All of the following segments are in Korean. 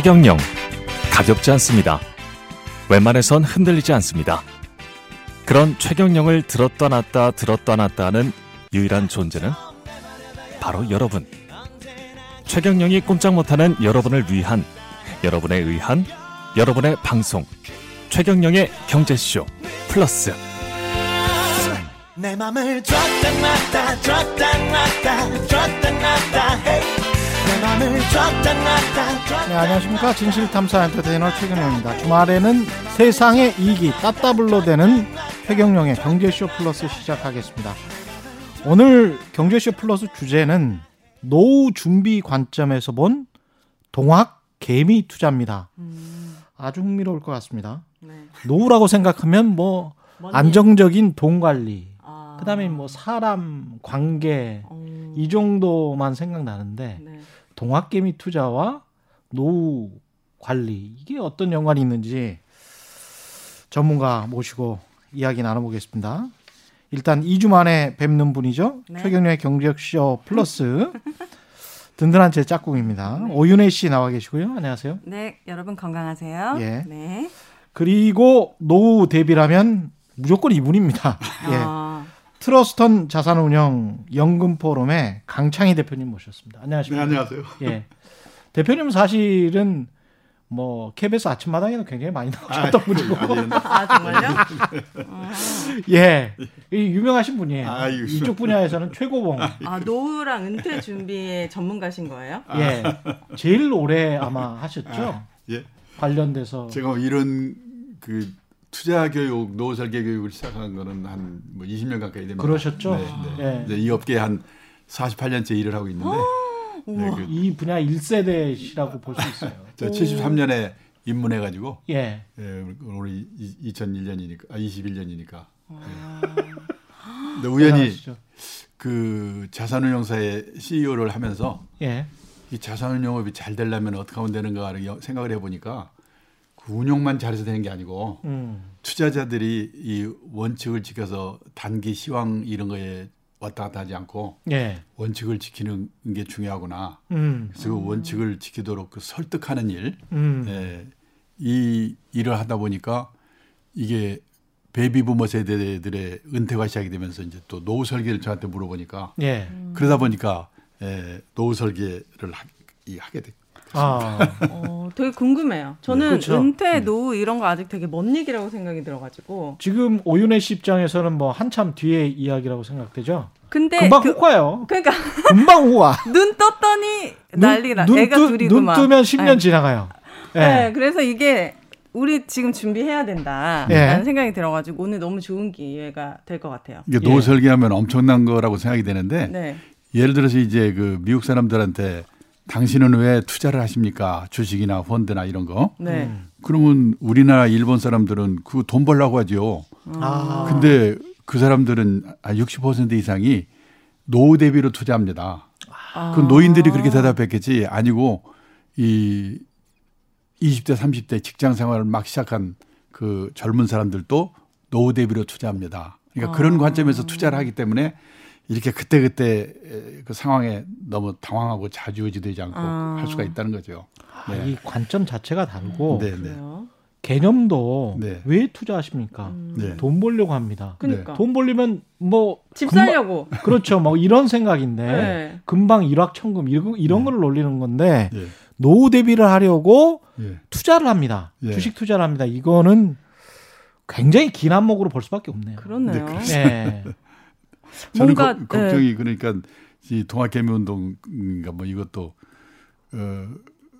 최경영 가볍지 않습니다. 웬만해선 흔들리지 않습니다. 그런 최경영을 들었다 놨다 들었다 놨다 하는 유일한 존재는 바로 여러분. 최경영이 꼼짝 못하는 여러분을 위한 여러분에 의한 여러분의 방송 최경영의 경제쇼 플러스 내 맘을 줬다 놨다 줬다 놨다 줬다 놨다 네 안녕하십니까 진실탐사 엔터테이너 최경영입니다 주말에는 세상의 이익이 따따블로 되는 최경영의 경제쇼 플러스 시작하겠습니다 오늘 경제쇼 플러스 주제는 노후 준비 관점에서 본 동학 개미 투자입니다. 음. 아주 흥미로울 것 같습니다. 네. 노후라고 생각하면 뭐 안정적인 돈 관리, 아. 그다음에 뭐 사람 관계 음. 이 정도만 생각나는데 네. 동학개미 투자와 노후 관리 이게 어떤 연관이 있는지 전문가 모시고 이야기 나눠보겠습니다. 일단 2주 만에 뵙는 분이죠. 네. 최경련의 경제쇼 플러스 든든한 제 짝꿍입니다. 네. 오윤혜 씨 나와 계시고요. 안녕하세요. 네, 여러분 건강하세요. 예. 네. 그리고 노후 대비라면 무조건 이분입니다. 예. 아. 트러스턴 자산운영 연금 포럼의 강창희 대표님 모셨습니다. 안녕하십니까? 네, 안녕하세요. 예. 대표님 사실은 뭐 KBS 아침마당에는 굉장히 많이 나오셨던 아, 분이고. 아 정말요? 예, 유명하신 분이에요. 아, 이쪽 분야에서는 최고봉. 아 노후랑 은퇴 준비에 전문가신 거예요? 예, 제일 오래 아마 하셨죠. 아, 예. 관련돼서 제가 이런 그 투자 교육, 노후 설계 교육을 시작한 거는 한 뭐 20년 가까이 됩니다. 그러셨죠? 네, 네. 예. 이 업계에 한 48년째 일을 하고 있는데. 네, 그, 이 분야 1세대시라고 볼 수 있어요. 저 73년에 입문해 가지고 예. 예 우리 2001년이니까 아 21년이니까. 아. 예. 우연히 그 자산운용사의 CEO를 하면서 예. 이 자산운용업이 잘 되려면 어떻게 하면 되는가 생각을 해보니까 그 운용만 잘해서 되는 게 아니고 음. 투자자들이 이 원칙을 지켜서 단기 시황 이런 거에 왔다 갔다 하지 않고 예. 원칙을 지키는 게 중요하구나. 음. 그래서 그 원칙을 지키도록 그 설득하는 일, 음. 예, 이 일을 하다 보니까 이게 베이비 부머 세대들의 은퇴가 시작이 되면서 이제 또 노후 설계를 저한테 물어보니까 예. 그러다 보니까 예, 노후 설계를 하, 하게 됐. 아. 어, 되게 궁금해요. 저는 네, 그렇죠. 은퇴, 음. 노후 이런 거 아직 되게 먼 얘기라고 생각이 들어가지고. 지금 오윤혜 씨 입장에서는 뭐 한참 뒤에 이야기라고 생각되죠. 근데 금방 그, 후과요. 그러니까 금방 후과. 눈 떴더니 난리나. 눈, 애가 둘이구만. 눈 뜨면 10년 네. 지나가요. 네. 네. 그래서 이게 우리 지금 준비해야 된다라는 네. 생각이 들어가지고 오늘 너무 좋은 기회가 될 것 같아요. 이게 노후 설계하면 엄청난 거라고 생각이 되는데 네. 예를 들어서 이제 그 미국 사람들한테 당신은 왜 투자를 하십니까? 주식이나 펀드나 이런 거. 네. 음. 그러면 우리나라 일본 사람들은 그 돈 벌라고 하죠. 아. 근데 그 사람들은 60% 이상이 노후 대비로 투자합니다. 아. 그 노인들이 그렇게 대답했겠지 아니고 이 20대 30대 직장 생활을 막 시작한 그 젊은 사람들도 노후 대비로 투자합니다. 그러니까 아. 그런 관점에서 투자를 하기 때문에 이렇게 그때그때 그 상황에 너무 당황하고 자주지되지 않고 아. 할 수가 있다는 거죠. 아, 네. 이 관점 자체가 다르고 네, 네. 개념도 네. 왜 투자하십니까? 음. 네. 돈 벌려고 합니다. 그러니까. 돈 벌려면 뭐집 살려고 그렇죠. 뭐 이런 생각인데 네. 금방 일확천금 이런 이런 걸 놀리는 건데 노후 대비를 하려고 투자를 합니다. 주식 투자를 합니다. 이거는 굉장히 긴 안목으로 볼 수밖에 없네요. 그렇네요. 네. 저는 뭔가 거, 걱정이 네. 그러니까 이 동학개미 운동인가 뭐 이것도 어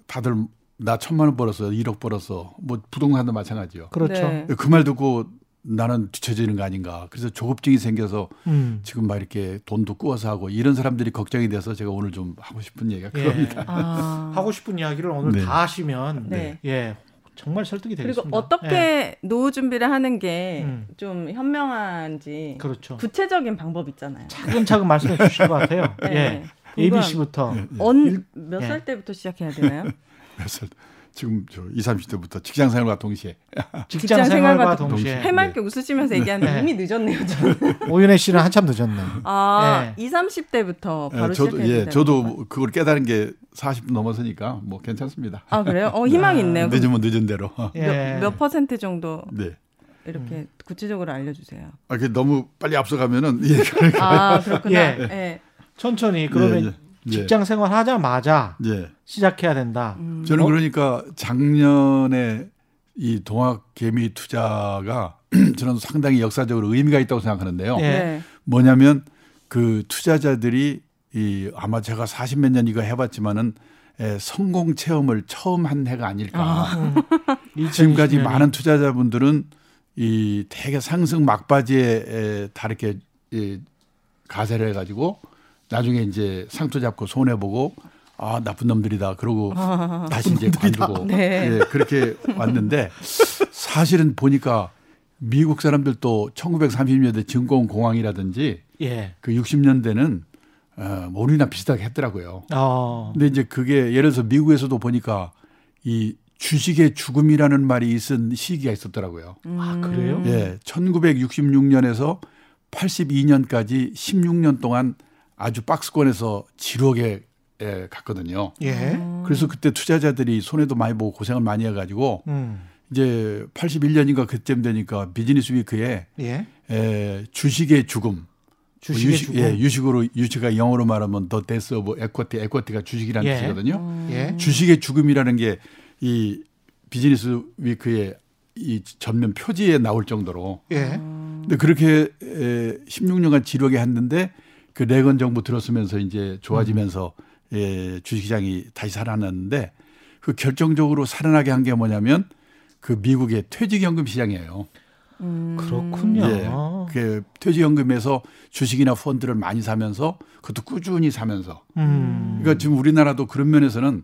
다들 나 천만 원 벌었어, 1억 벌었어, 뭐 부동산도 마찬가지요. 그렇죠. 네. 그말 듣고 나는 뒤처지는 거 아닌가. 그래서 조급증이 생겨서 음. 지금 막 이렇게 돈도 꾸어서 하고 이런 사람들이 걱정이 돼서 제가 오늘 좀 하고 싶은 얘기가 예. 그겁니다. 아. 하고 싶은 이야기를 오늘 네. 다 하시면 네. 예 정말 설득이 되겠습니다. 그리고 어떻게 예. 노후 준비를 하는 게좀 음. 현명한지 그렇죠. 구체적인 방법 있잖아요. 차근차근 말씀해 주실 것 같아요. 네. 예. ABC부터. 몇살 예. 때부터 시작해야 되나요? 몇 살? 지금 저 20, 30대부터 직장 생활과 동시에 직장 생활과 동시에 해맑게 네. 웃으시면서 얘기하는데 네. 이미 늦었네요. 저는. 오윤혜 씨는 한참 늦었네. 아, 네. 20, 30대부터 바로 네, 저도 예, 저도 그걸 깨달은 게 40분 넘어서니까 뭐 괜찮습니다. 아, 그래요? 어, 희망 이 있네요. 늦으면 늦은 대로. 예. 몇, 몇 퍼센트 정도 네. 이렇게 음. 구체적으로 알려 주세요. 아, 그 너무 빨리 앞서가면은 예, 그러니까. 아, 그렇구나. 예. 예. 천천히 그러면 예, 예. 예. 직장 생활 하자마자 예. 시작해야 된다. 음. 저는 어? 그러니까 작년에 이 동학 개미 투자가 저는 상당히 역사적으로 의미가 있다고 생각하는데요. 예. 네. 뭐냐면 그 투자자들이 이 아마 제가 40몇 년 이거 해봤지만은 에, 성공 체험을 처음 한 해가 아닐까. 아. 지금까지 많은 투자자분들은 이 대개 상승 막바지에 에, 다 이렇게 이, 가세를 해가지고 나중에 이제 상투 잡고 손해 보고 아 나쁜 놈들이다 그러고 아, 다시 이제 관두고 네. 예, 그렇게 왔는데 사실은 보니까 미국 사람들도 1930년대 증권 공황이라든지 예. 그 60년대는 어, 뭐 우리나 비슷하게 했더라고요. 어. 근데 이제 그게 예를 들어서 미국에서도 보니까 이 주식의 죽음이라는 말이 있은 시기가 있었더라고요. 아, 그래요? 예. 1966년에서 82년까지 16년 동안 아주 박스권에서 지옥에 예, 갔거든요. 예. 그래서 그때 투자자들이 손해도 많이 보고 고생을 많이 해가지고 음. 이제 81년인가 그쯤 되니까 Business Week에 예. 에, 주식의 죽음. 주식의 유식, 죽음. 예, 유식으로 유식가 영어로 말하면 the death of equity, equity가 주식이라는 예. 뜻이거든요. 음. 예. 주식의 죽음이라는 게 이 비즈니스 위크의 이 전면 표지에 나올 정도로. 예. 근데 그렇게 에, 16년간 지루하게 했는데 그 레건 정부 들었으면서 이제 좋아지면서 음. 예, 주식시장이 다시 살아났는데 그 결정적으로 살아나게 한 게 뭐냐면 그 미국의 퇴직연금 시장이에요. 음. 그렇군요. 예, 그 퇴직연금에서 주식이나 펀드를 많이 사면서 그것도 꾸준히 사면서. 음. 그러니까 지금 우리나라도 그런 면에서는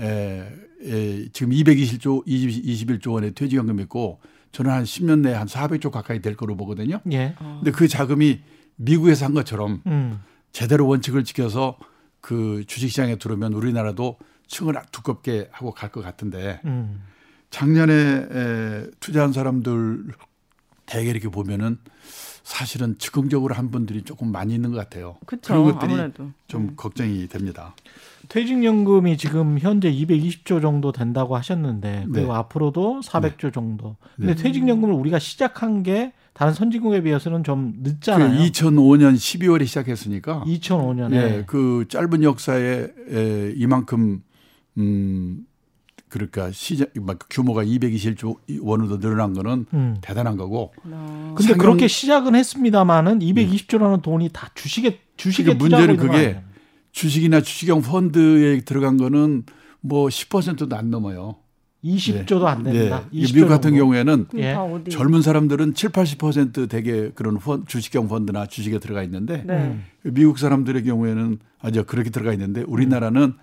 에, 에, 지금 220조, 20, 21조 원의 퇴직연금 있고 저는 한 10년 내에 한 400조 가까이 될 거로 보거든요. 예. 근데 그 자금이 미국에서 한 것처럼 음. 제대로 원칙을 지켜서 그 주식시장에 들어오면 우리나라도 층을 두껍게 하고 갈 것 같은데 음. 작년에 에, 투자한 사람들 대개 이렇게 보면은 사실은 즉흥적으로 한 분들이 조금 많이 있는 것 같아요. 그쵸, 그런 것들이 아무래도. 좀 음. 걱정이 됩니다. 퇴직연금이 지금 현재 220조 정도 된다고 하셨는데 그리고 네. 앞으로도 400조 네. 정도. 근데 네. 퇴직연금을 우리가 시작한 게 다른 선진국에 비해서는 좀 늦잖아요. 그 2005년 12월에 시작했으니까 2005년에 예, 그 짧은 역사에 에, 이만큼 음 그러니까 시장 규모가 221조 원으로 늘어난 거는 음. 대단한 거고. 어. 근데 그렇게 시작은 했습니다마는 220조라는 음. 돈이 다 주식에 주식에 그러니까 문제는 그게 주식이나 주식형 펀드에 들어간 거는 뭐 10%도 안 넘어요. 20조도 안 된다. 네. 미국 같은 경우에는 예. 젊은 사람들은 7, 80% 대개 그런 펀, 주식형 펀드나 주식에 들어가 있는데 네. 미국 사람들의 경우에는 아주 그렇게 들어가 있는데 우리나라는 음.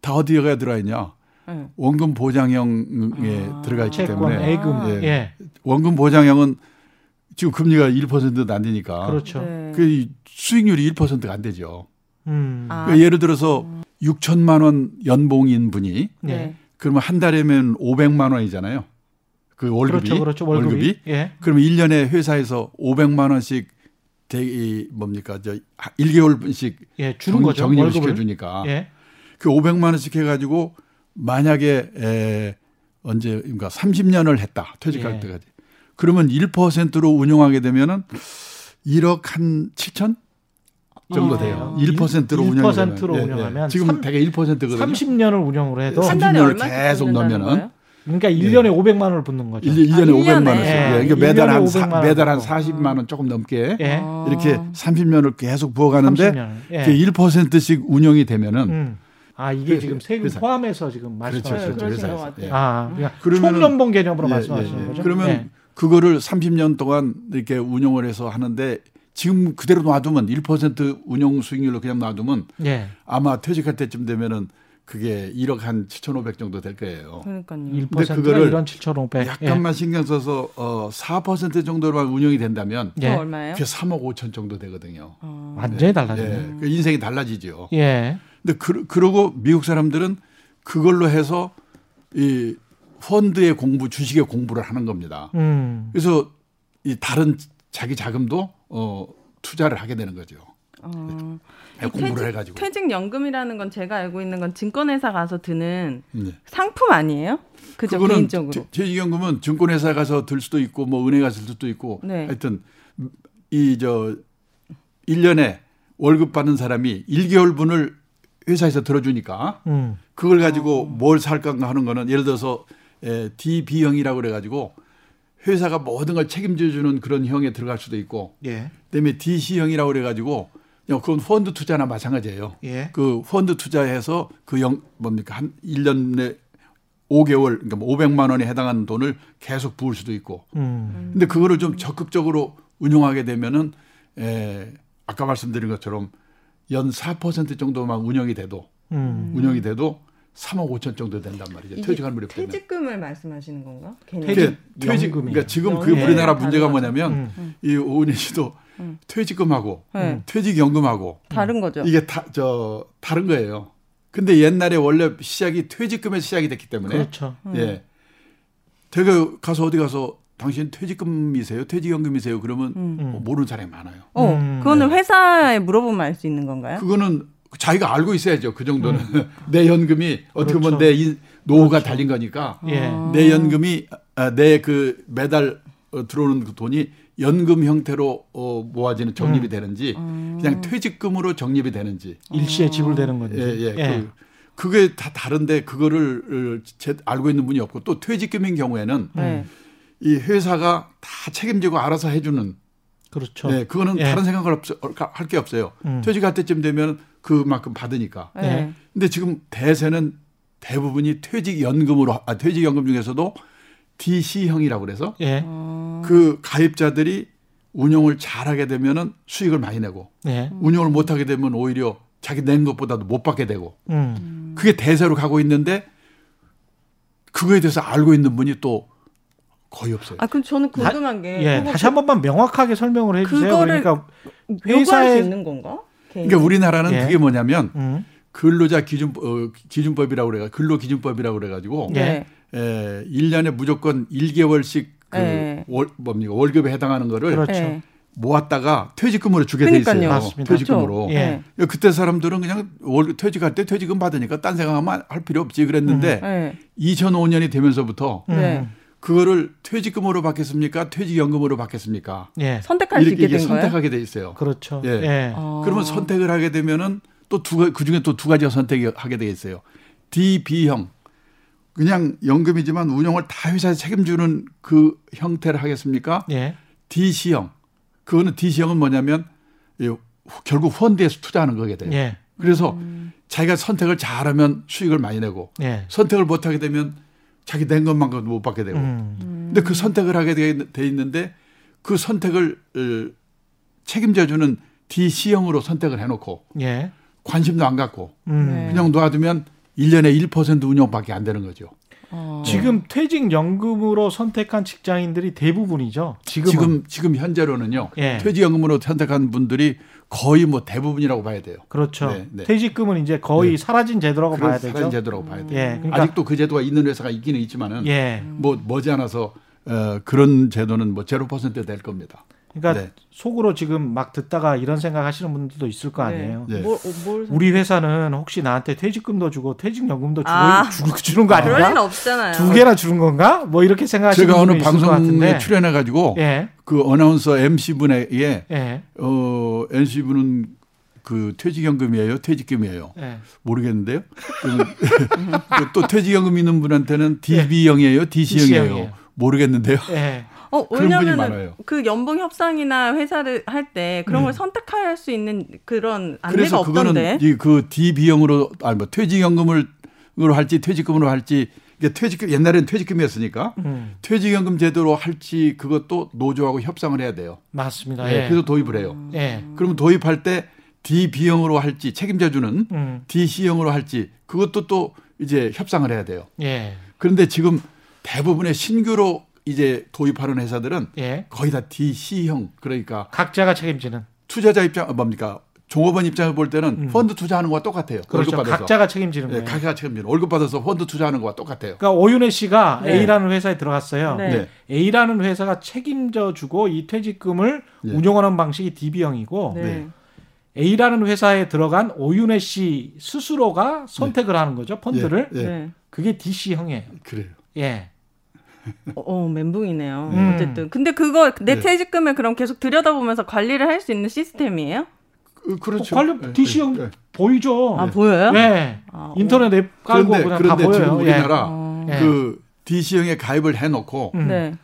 다 어디에 들어가 있냐? 네. 원금 보장형에 아. 들어가 있기 채권, 때문에 예금. 예. 예. 원금 보장형은 지금 금리가 1%도 안 되니까 그렇죠. 네. 그 수익률이 1%가 안 되죠. 음. 아. 그러니까 예를 들어서 음. 6천만 원 연봉인 분이 네. 그러면 한 달에면 500만 원이잖아요. 그 월급이 그렇죠, 그렇죠. 월급이, 월급이. 예. 그러면 1년에 회사에서 500만 원씩 대이 뭡니까 저 1개월분씩 예, 주는 거죠. 정립을 시켜 주니까. 예. 그 500만 원씩 해 가지고 만약에 에 언제 그러니까 30년을 했다. 퇴직할 예. 때까지. 그러면 1%로 운용하게 되면은 1억 한 7천 정도 돼요. 아, 1%로 1%로 운영하면, 운영하면 예, 지금 3, 대개 1%거든요. 30년을 운영을 해도 30년을 계속 넣으면은 그러니까 1년에 예. 500만 원을 붓는 거죠. 1, 1년에 아, 500만 원씩. 예. 그러니까 매달 한 사, 매달 한 40만 원 조금 넘게 예. 이렇게 30년을 계속 부어 가는데 예. 1%씩 운영이 되면은 음. 아 이게 그, 지금 세금 회사. 포함해서 지금 말씀하시는 그렇죠, 그렇죠, 회사에서. 예. 아 그러니까 총연봉 개념으로 말씀하시는 거죠. 그러면 그거를 30년 동안 이렇게 운영을 해서 하는데 지금 그대로 놔두면 1% 운용 수익률로 그냥 놔두면 예. 아마 퇴직할 때쯤 되면은 그게 1억 한 7,500 정도 될 거예요. 그러니까요. 1%가 그거를 1억 7,500. 약간만 예. 신경 써서 어, 4% 정도로만 운영이 된다면 예. 얼마예요? 그게 3억 5천 정도 되거든요. 어. 완전히 달라지네. 예. 그 인생이 달라지죠. 예. 근데 그, 그러고 미국 사람들은 그걸로 해서 이 펀드의 공부, 주식의 공부를 하는 겁니다. 음. 그래서 이 다른 자기 자금도 어 투자를 하게 되는 거죠. 어. 네, 공부를 퇴직, 해가지고. 퇴직연금이라는 건 제가 알고 있는 건 증권회사 가서 드는 네. 상품 아니에요? 그죠 개인적으로. 퇴직연금은 증권회사 가서 들 수도 있고 뭐 은행 가서 들 수도 있고 네. 하여튼 이 저 1년에 월급 받는 사람이 1개월 분을 회사에서 들어주니까 음. 그걸 가지고 어. 뭘 살까 하는 거는 예를 들어서 에, DB형이라고 그래가지고 회사가 모든 걸 책임져주는 그런 형에 들어갈 수도 있고 예. 그다음에 DC형이라고 그래가지고 그건 펀드 투자나 마찬가지예요. 예. 그 펀드 투자해서 그 영, 뭡니까 한 1년 내 5개월 그러니까 500만 뭐 원에 해당하는 돈을 계속 부을 수도 있고. 음. 근데 그거를 좀 적극적으로 운용하게 되면은 에, 아까 말씀드린 것처럼 연 4% 정도만 운영이 돼도 음. 운영이 돼도 3억 5천 정도 된단 말이죠. 퇴직할 무렵 되면. 퇴직금을 말씀하시는 건가? 퇴직, 퇴직금. 그러니까 지금 그 우리나라 문제가 뭐냐면 음. 음. 이 오은희 씨도 음. 퇴직금하고 네. 퇴직연금하고 다른 거죠. 이게 다 저 다른 거예요. 근데 옛날에 원래 시작이 퇴직금에서 시작이 됐기 때문에 그렇죠. 예. 제가 가서 어디 가서 당신 퇴직금이세요? 퇴직연금이세요? 그러면 음. 뭐 모르는 사람이 많아요. 어, 음. 그거는 네. 회사에 물어보면 알 수 있는 건가요? 그거는 자기가 알고 있어야죠. 그 정도는 음. 내 연금이 어떻게 보면 그렇죠. 내 노후가 그렇죠. 달린 거니까 예. 내 연금이 아, 내그 매달 어, 들어오는 그 돈이 연금 형태로 어, 모아지는 적립이 음. 되는지 음. 그냥 퇴직금으로 적립이 되는지 일시에 지불되는 건지. 예, 예. 예. 그, 그게 다 다른데 그거를 어, 제, 알고 있는 분이 없고 또 퇴직금인 경우에는 네. 이 회사가 다 책임지고 알아서 해주는 그렇죠. 네, 그거는 예. 다른 생각을 할 게 없어요. 음. 퇴직할 때쯤 되면 그만큼 받으니까. 네. 근데 지금 대세는 대부분이 퇴직연금으로 아 퇴직연금 중에서도 DC형이라고 그래서 예. 그 가입자들이 운용을 잘하게 되면은 수익을 많이 내고 예. 운용을 못하게 되면 오히려 자기 낸 것보다도 못 받게 되고 음. 그게 대세로 가고 있는데 그거에 대해서 알고 있는 분이 또 거의 없어요. 아, 그럼 저는 궁금한 게 예, 다시 한 번만 명확하게 설명을 해주세요. 그러니까 회사에 있는 건가? 그러니까 우리나라는 예. 그게 뭐냐면 음. 근로자 기준 어, 기준법이라고 그래가 근로 기준법이라고 그래가지고 네. 에, 1년에 무조건 1개월씩 그 네. 월, 뭡니까 월급에 해당하는 거를 그렇죠. 네. 모았다가 퇴직금으로 주게 그러니까요. 돼 있어요. 맞습니다. 퇴직금으로. 그렇죠. 예. 그때 사람들은 그냥 월 퇴직할 때 퇴직금 받으니까 딴 생각하면 할 필요 없지 그랬는데 음. 네. 2005년이 되면서부터 네. 그거를 퇴직금으로 받겠습니까? 퇴직연금으로 받겠습니까? 예. 선택할 수 있게 된 거예요. 선택하게 돼 있어요. 그렇죠. 예. 예. 어. 그러면 선택을 하게 되면은 또두 그 중에 또 두 가지가 선택하게 되어 있어요. D, B형. 그냥 연금이지만 운영을 다 회사에서 책임주는 그 형태를 하겠습니까? 예. DC형. 그거는 DC형은 뭐냐면 결국 펀드에서 투자하는 거게 돼요. 예. 그래서 음. 자기가 선택을 잘하면 수익을 많이 내고 예. 선택을 못하게 되면 자기 낸 것만큼 못 받게 되고. 음. 근데 그 선택을 하게 돼 있는데 그 선택을 어, 책임져주는 DC형으로 선택을 해놓고 예. 관심도 안 갖고 음. 그냥 놔두면 1년에 1% 운영밖에 안 되는 거죠. 어. 지금 퇴직연금으로 선택한 직장인들이 대부분이죠. 지금은. 지금 지금 현재로는요. 예. 퇴직연금으로 선택한 분들이 거의 뭐 대부분이라고 봐야 돼요. 그렇죠. 네, 네. 퇴직금은 이제 거의 네. 사라진 제도라고 봐야 되죠. 사라진 제도라고 봐야 돼요. 예, 그러니까 아직도 그 제도가 있는 회사가 있기는 있지만은 예. 뭐 머지않아서 어, 그런 제도는 뭐 제로 퍼센트 될 겁니다. 그러니까 네. 속으로 지금 막 듣다가 이런 생각하시는 분들도 있을 거 네. 아니에요. 네. 뭘, 뭘 우리 회사는 혹시 나한테 퇴직금도 주고 퇴직연금도 주고 아, 주는 거 아닌가? 그럴 리는 없잖아요. 두 개나 주는 건가? 뭐 이렇게 생각하시는 제가 어느 방송에 출연해 가지고 예. 그 어나운서 MC 분에게 예. 어 MC 분은 그 퇴직연금이에요, 퇴직금이에요. 예. 모르겠는데요. 그 또 퇴직연금 있는 분한테는 DB형이에요, DC형이에요. 모르겠는데요. 예. 어, 왜냐면 그 연봉 협상이나 회사를 할 때 그런 걸 음. 선택할 수 있는 그런 안내가 없던데. 그래서 그 DB형으로 아니 뭐 퇴직연금을 할지 퇴직금으로 할지 이게 퇴직금 옛날에는 퇴직금이었으니까 음. 퇴직연금 제도로 할지 그것도 노조하고 협상을 해야 돼요. 맞습니다. 네, 예. 그래서 도입을 해요. 음. 예. 그러면 도입할 때 DB형으로 할지 책임져 주는 음. DC형으로 할지 그것도 또 이제 협상을 해야 돼요. 예. 그런데 지금 대부분의 신규로 이제 도입하는 회사들은 예. 거의 다 DC형 그러니까 각자가 책임지는 투자자 입장 뭡니까 종업원 입장을 볼 때는 음. 펀드 투자하는 거와 똑같아요. 그렇죠. 각자가 책임지는 거예요. 네, 각자가 책임지는 월급 받아서 펀드 투자하는 거와 똑같아요. 그러니까 오윤혜 씨가 네. A라는 회사에 들어갔어요. 네. 네. A라는 회사가 책임져 주고 이 퇴직금을 네. 운영하는 방식이 DB형이고 네. A라는 회사에 들어간 오윤혜 씨 스스로가 선택을 하는 거죠. 펀드를. 예. 그게 DC형이에요. 그래요. 예. 어, 어, 멘붕이네요. 음. 어쨌든. 근데 그거 내 퇴직금을 그럼 계속 들여다보면서 관리를 할 수 있는 시스템이에요? 그, 그렇죠. 어, 관련 DC형 네, 네. 보이죠. 아 보여요? 네. 아, 인터넷 앱 깔고 그런데, 그냥 그런데 다 보여요. 지금 우리나라 예. 그 DC형에 가입을 해놓고 음. 네.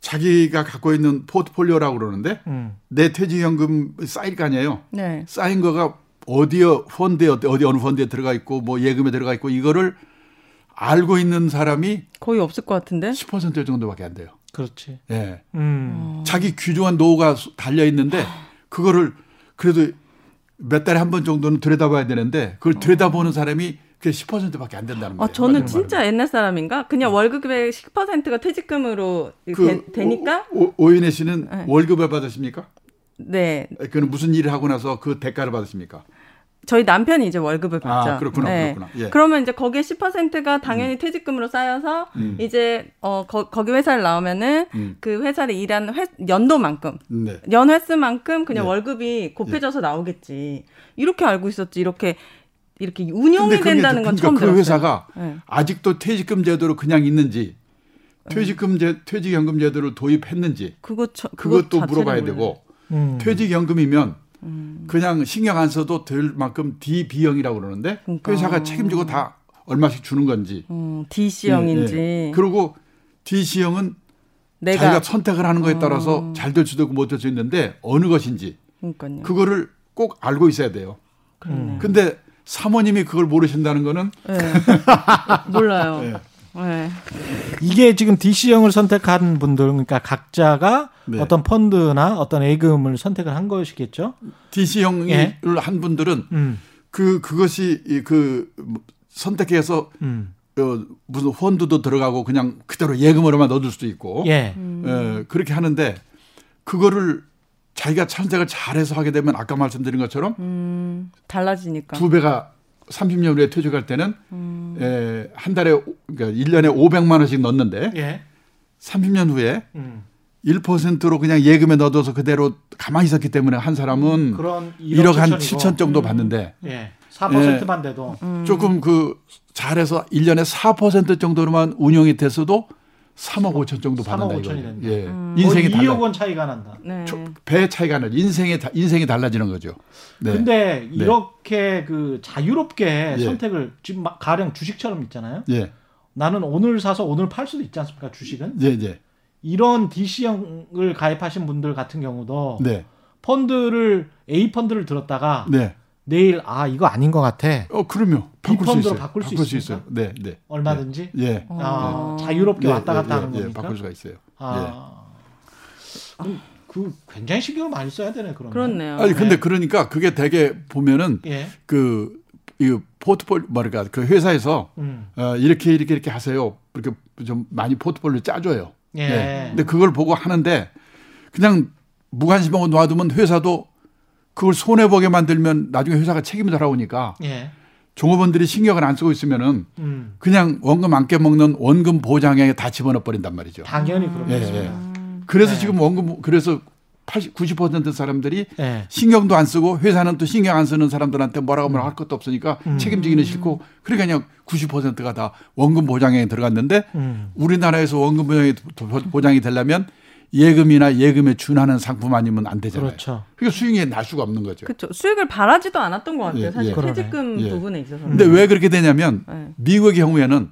자기가 갖고 있는 포트폴리오라고 그러는데 음. 내 퇴직연금 쌓일 거 아니에요. 네. 쌓인 거가 어디에 펀드에 어디 어느 펀드에 들어가 있고 뭐 예금에 들어가 있고 이거를 알고 있는 사람이 거의 없을 것 같은데 10% 정도밖에 안 돼요. 그렇지. 예. 네. 음. 자기 귀중한 노후가 달려 있는데 그거를 그래도 몇 달에 한 번 정도는 들여다봐야 되는데 그걸 어. 들여다보는 사람이 그 10%밖에 안 된다는 아, 거예요. 아, 저는 진짜 말하면. 옛날 사람인가? 그냥 월급의 10%가 퇴직금으로 그 되, 니까 오, 인혜 씨는 네. 월급을 받으십니까? 네. 그는 무슨 일을 하고 나서 그 대가를 받으십니까? 저희 남편이 이제 월급을 아, 받죠. 아, 그렇구나, 네. 그렇구나. 예. 그러면 이제 거기에 10%가 당연히 음. 퇴직금으로 쌓여서 음. 이제 어 거, 기 회사를 나오면은 음. 그 회사를 일한 회, 연도만큼 네. 연 횟수만큼 그냥 네. 월급이 곱해져서 예. 나오겠지. 이렇게 알고 있었지. 이렇게 이렇게 운용이 된다는 건 그러니까 처음 그 들었어요. 회사가 네. 아직도 퇴직금 제도로 그냥 있는지 퇴직금 제 퇴직연금 제도를 도입했는지 그거 저, 그것도 물어봐야 되고 음. 퇴직연금이면 음. 그냥 신경 안 써도 될 만큼 DB형이라고 그러는데 그러니까. 회사가 책임지고 다 얼마씩 주는 건지. 음, DC형인지. 예, 예. 그리고 DC형은 내가 자기가 선택을 하는 거에 따라서 음. 잘될 수도 있고 못 될 수 있는데 어느 것인지 그러니까요. 그거를 꼭 알고 있어야 돼요. 그러네. 근데 사모님이 그걸 모르신다는 거는 네. 몰라요. 네. 네. 이게 지금 DC형을 선택한 분들 그러니까 각자가 네. 어떤 펀드나 어떤 예금을 선택을 한 것이겠죠. DC형을 예. 한 분들은 음. 그 그것이 그 선택해서 음. 어, 무슨 펀드도 들어가고 그냥 그대로 예금으로만 넣어둘 수도 있고 예. 음. 예, 그렇게 하는데 그거를 자기가 선택을 잘해서 하게 되면 아까 말씀드린 것처럼 음, 달라지니까 두 배가 30년 후에 퇴직할 때는 음. 에, 한 달에 그러니까 1년에 500만 원씩 넣는데 예. 30년 후에 음. 1%로 그냥 예금에 넣어둬서 그대로 가만히 있었기 때문에 한 사람은 그런 1억, 한 7천 정도 음. 받는데 예. 4%만 돼도 음. 조금 그 잘해서 1년에 4% 정도로만 운영이 됐어도 3억 5천 정도 받는다 3억 5천이 된다. 예. 음. 인생이 2억 원 차이가 난다. 네. 배 차이가 나. 인생이 인생이 달라지는 거죠. 네. 근데 네. 이렇게 네. 그 자유롭게 예. 선택을 지금 가령 주식처럼 있잖아요. 예. 나는 오늘 사서 오늘 팔 수도 있지 않습니까? 주식은. 예, 예. 이런 DC형을 가입하신 분들 같은 경우도 네. 펀드를 A 펀드를 들었다가 네. 내일 아 이거 아닌 것 같아. 어 그러면 바꿀 수 있어요. 바꿀 수, 바꿀 수 있어요. 네, 네. 얼마든지. 네. 예. 아, 네. 자유롭게 네, 왔다 갔다 네, 하는 네, 거니까. 바꿀 수가 있어요. 아. 예. 그 굉장히 신경을 많이 써야 되네 그러면. 그렇네요. 아니 근데 네. 그러니까 그게 되게 보면은 예. 그. 이 포트폴 뭐랄까 그 회사에서 음. 어, 이렇게 이렇게 이렇게 하세요. 이렇게 좀 많이 포트폴리오 짜줘요. 예. 네. 근데 그걸 보고 하는데 그냥 무관심하고 놔두면 회사도 그걸 손해 보게 만들면 나중에 회사가 책임을 돌아오니까 예. 종업원들이 신경을 안 쓰고 있으면은 음. 그냥 원금 안 깨먹는 원금 보장액에 다 집어넣어 버린단 말이죠. 당연히 그렇겠죠. 예, 예. 그래서 네. 지금 원금 그래서 80, 90% 사람들이 네. 신경도 안 쓰고 회사는 또 신경 안 쓰는 사람들한테 뭐라고 하면 할 것도 없으니까 음. 책임지기는 싫고 그러니까 그냥 90%가 다 원금 보장에 들어갔는데 음. 우리나라에서 원금 보장이 보장이 되려면 예금이나 예금에 준하는 상품 아니면 안 되잖아요. 그렇죠. 그러니까 수익이 날 수가 없는 거죠. 그렇죠. 수익을 바라지도 않았던 것 같아요. 예, 사실 예. 퇴직금 예. 부분에 있어서. 근데 왜 그렇게 되냐면 네. 미국의 경우에는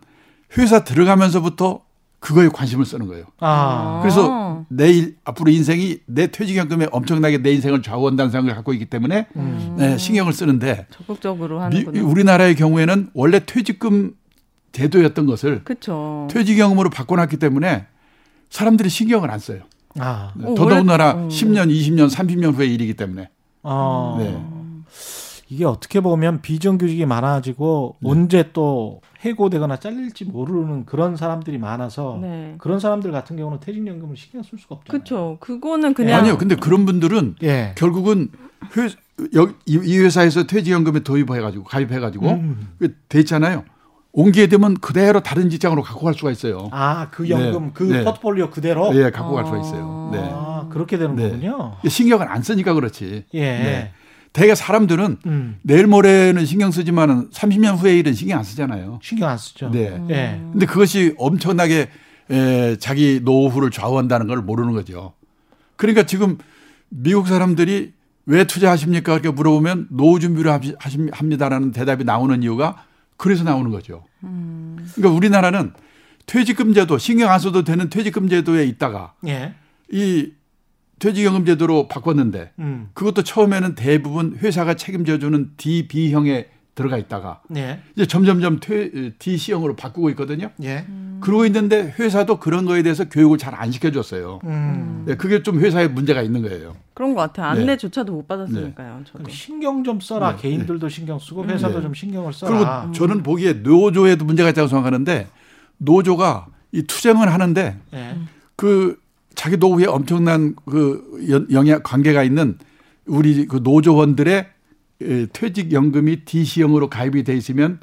회사 들어가면서부터 그거에 관심을 쓰는 거예요. 아. 그래서 내 일 앞으로 인생이 내 퇴직연금에 엄청나게 내 인생을 좌우한다는 생각을 갖고 있기 때문에 음. 네, 신경을 쓰는데 적극적으로 하는 우리나라의 경우에는 원래 퇴직금 제도였던 것을 그쵸. 퇴직연금으로 바꿔놨기 때문에 사람들이 신경을 안 써요. 아. 네. 더더군다나 어. 10년, 20년, 30년 후의 일이기 때문에. 아. 네. 이게 어떻게 보면 비정규직이 많아지고 네. 언제 또 해고되거나 잘릴지 모르는 그런 사람들이 많아서 네. 그런 사람들 같은 경우는 퇴직연금을 신경 쓸 수가 없잖아요. 그렇죠. 그거는 그냥 아니요. 근데 그런 분들은 예. 결국은 회, 여기 이 회사에서 퇴직연금에 도입해가지고 가입해가지고 음. 됐잖아요. 옮기게 되면 그대로 다른 직장으로 갖고 갈 수가 있어요. 아, 그 연금, 네. 그 네. 포트폴리오 그대로? 네, 갖고 갈 수가 있어요. 네. 아, 그렇게 되는 네. 거군요. 신경을 안 쓰니까 그렇지. 예. 네. 대개 사람들은 음. 내일 모레는 신경 쓰지만은 30년 후에 일은 신경 안 쓰잖아요. 신경 안 쓰죠. 네. 음. 네. 근데 그것이 엄청나게 에, 자기 노후를 좌우한다는 걸 모르는 거죠. 그러니까 지금 미국 사람들이 왜 투자하십니까? 이렇게 물어보면 노후 준비를 합니다라는 대답이 나오는 이유가 그래서 나오는 거죠. 음. 그러니까 우리나라는 퇴직금 제도 신경 안 써도 되는 퇴직금 제도에 있다가 예. 이 퇴직연금 제도로 바꿨는데 음. 그것도 처음에는 대부분 회사가 책임져주는 DB형에 들어가 있다가 예. 이제 점점점 퇴, DC형으로 바꾸고 있거든요. 예. 음. 그러고 있는데 회사도 그런 거에 대해서 교육을 잘 안 시켜줬어요. 음. 네, 그게 좀 회사에 문제가 있는 거예요. 그런 것 같아요. 네. 안내조차도 못 받았으니까요. 네. 저도. 신경 좀 써라. 네. 개인들도 신경 쓰고 음. 회사도 네. 좀 신경을 써라. 그리고 저는 보기에 노조에도 문제가 있다고 생각하는데 노조가 이 투쟁을 하는데 네. 그 자기 노후에 엄청난 그 영향 관계가 있는 우리 그 노조원들의 퇴직 연금이 DC형으로 가입이 돼 있으면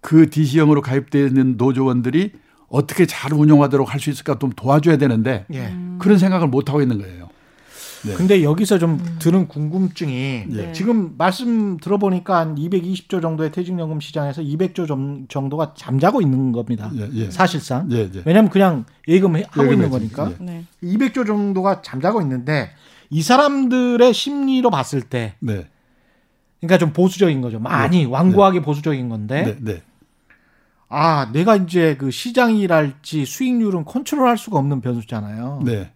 그 DC형으로 가입되어 있는 노조원들이 어떻게 잘 운영하도록 할 수 있을까 좀 도와줘야 되는데 예. 그런 생각을 못 하고 있는 거예요. 네. 근데 여기서 좀 음. 드는 궁금증이 네. 지금 말씀 들어보니까 한 220조 정도의 퇴직연금 시장에서 200조 정도가 잠자고 있는 겁니다. 예, 예. 사실상. 예, 예. 왜냐하면 그냥 예금 하고 있는 거니까. 네. 200조 정도가 잠자고 있는데 이 사람들의 심리로 봤을 때 네. 그러니까 좀 보수적인 거죠. 많이 네. 완고하게 네. 보수적인 건데 네, 아, 내가 이제 그 시장이랄지 수익률은 컨트롤 할 수가 없는 변수잖아요. 네.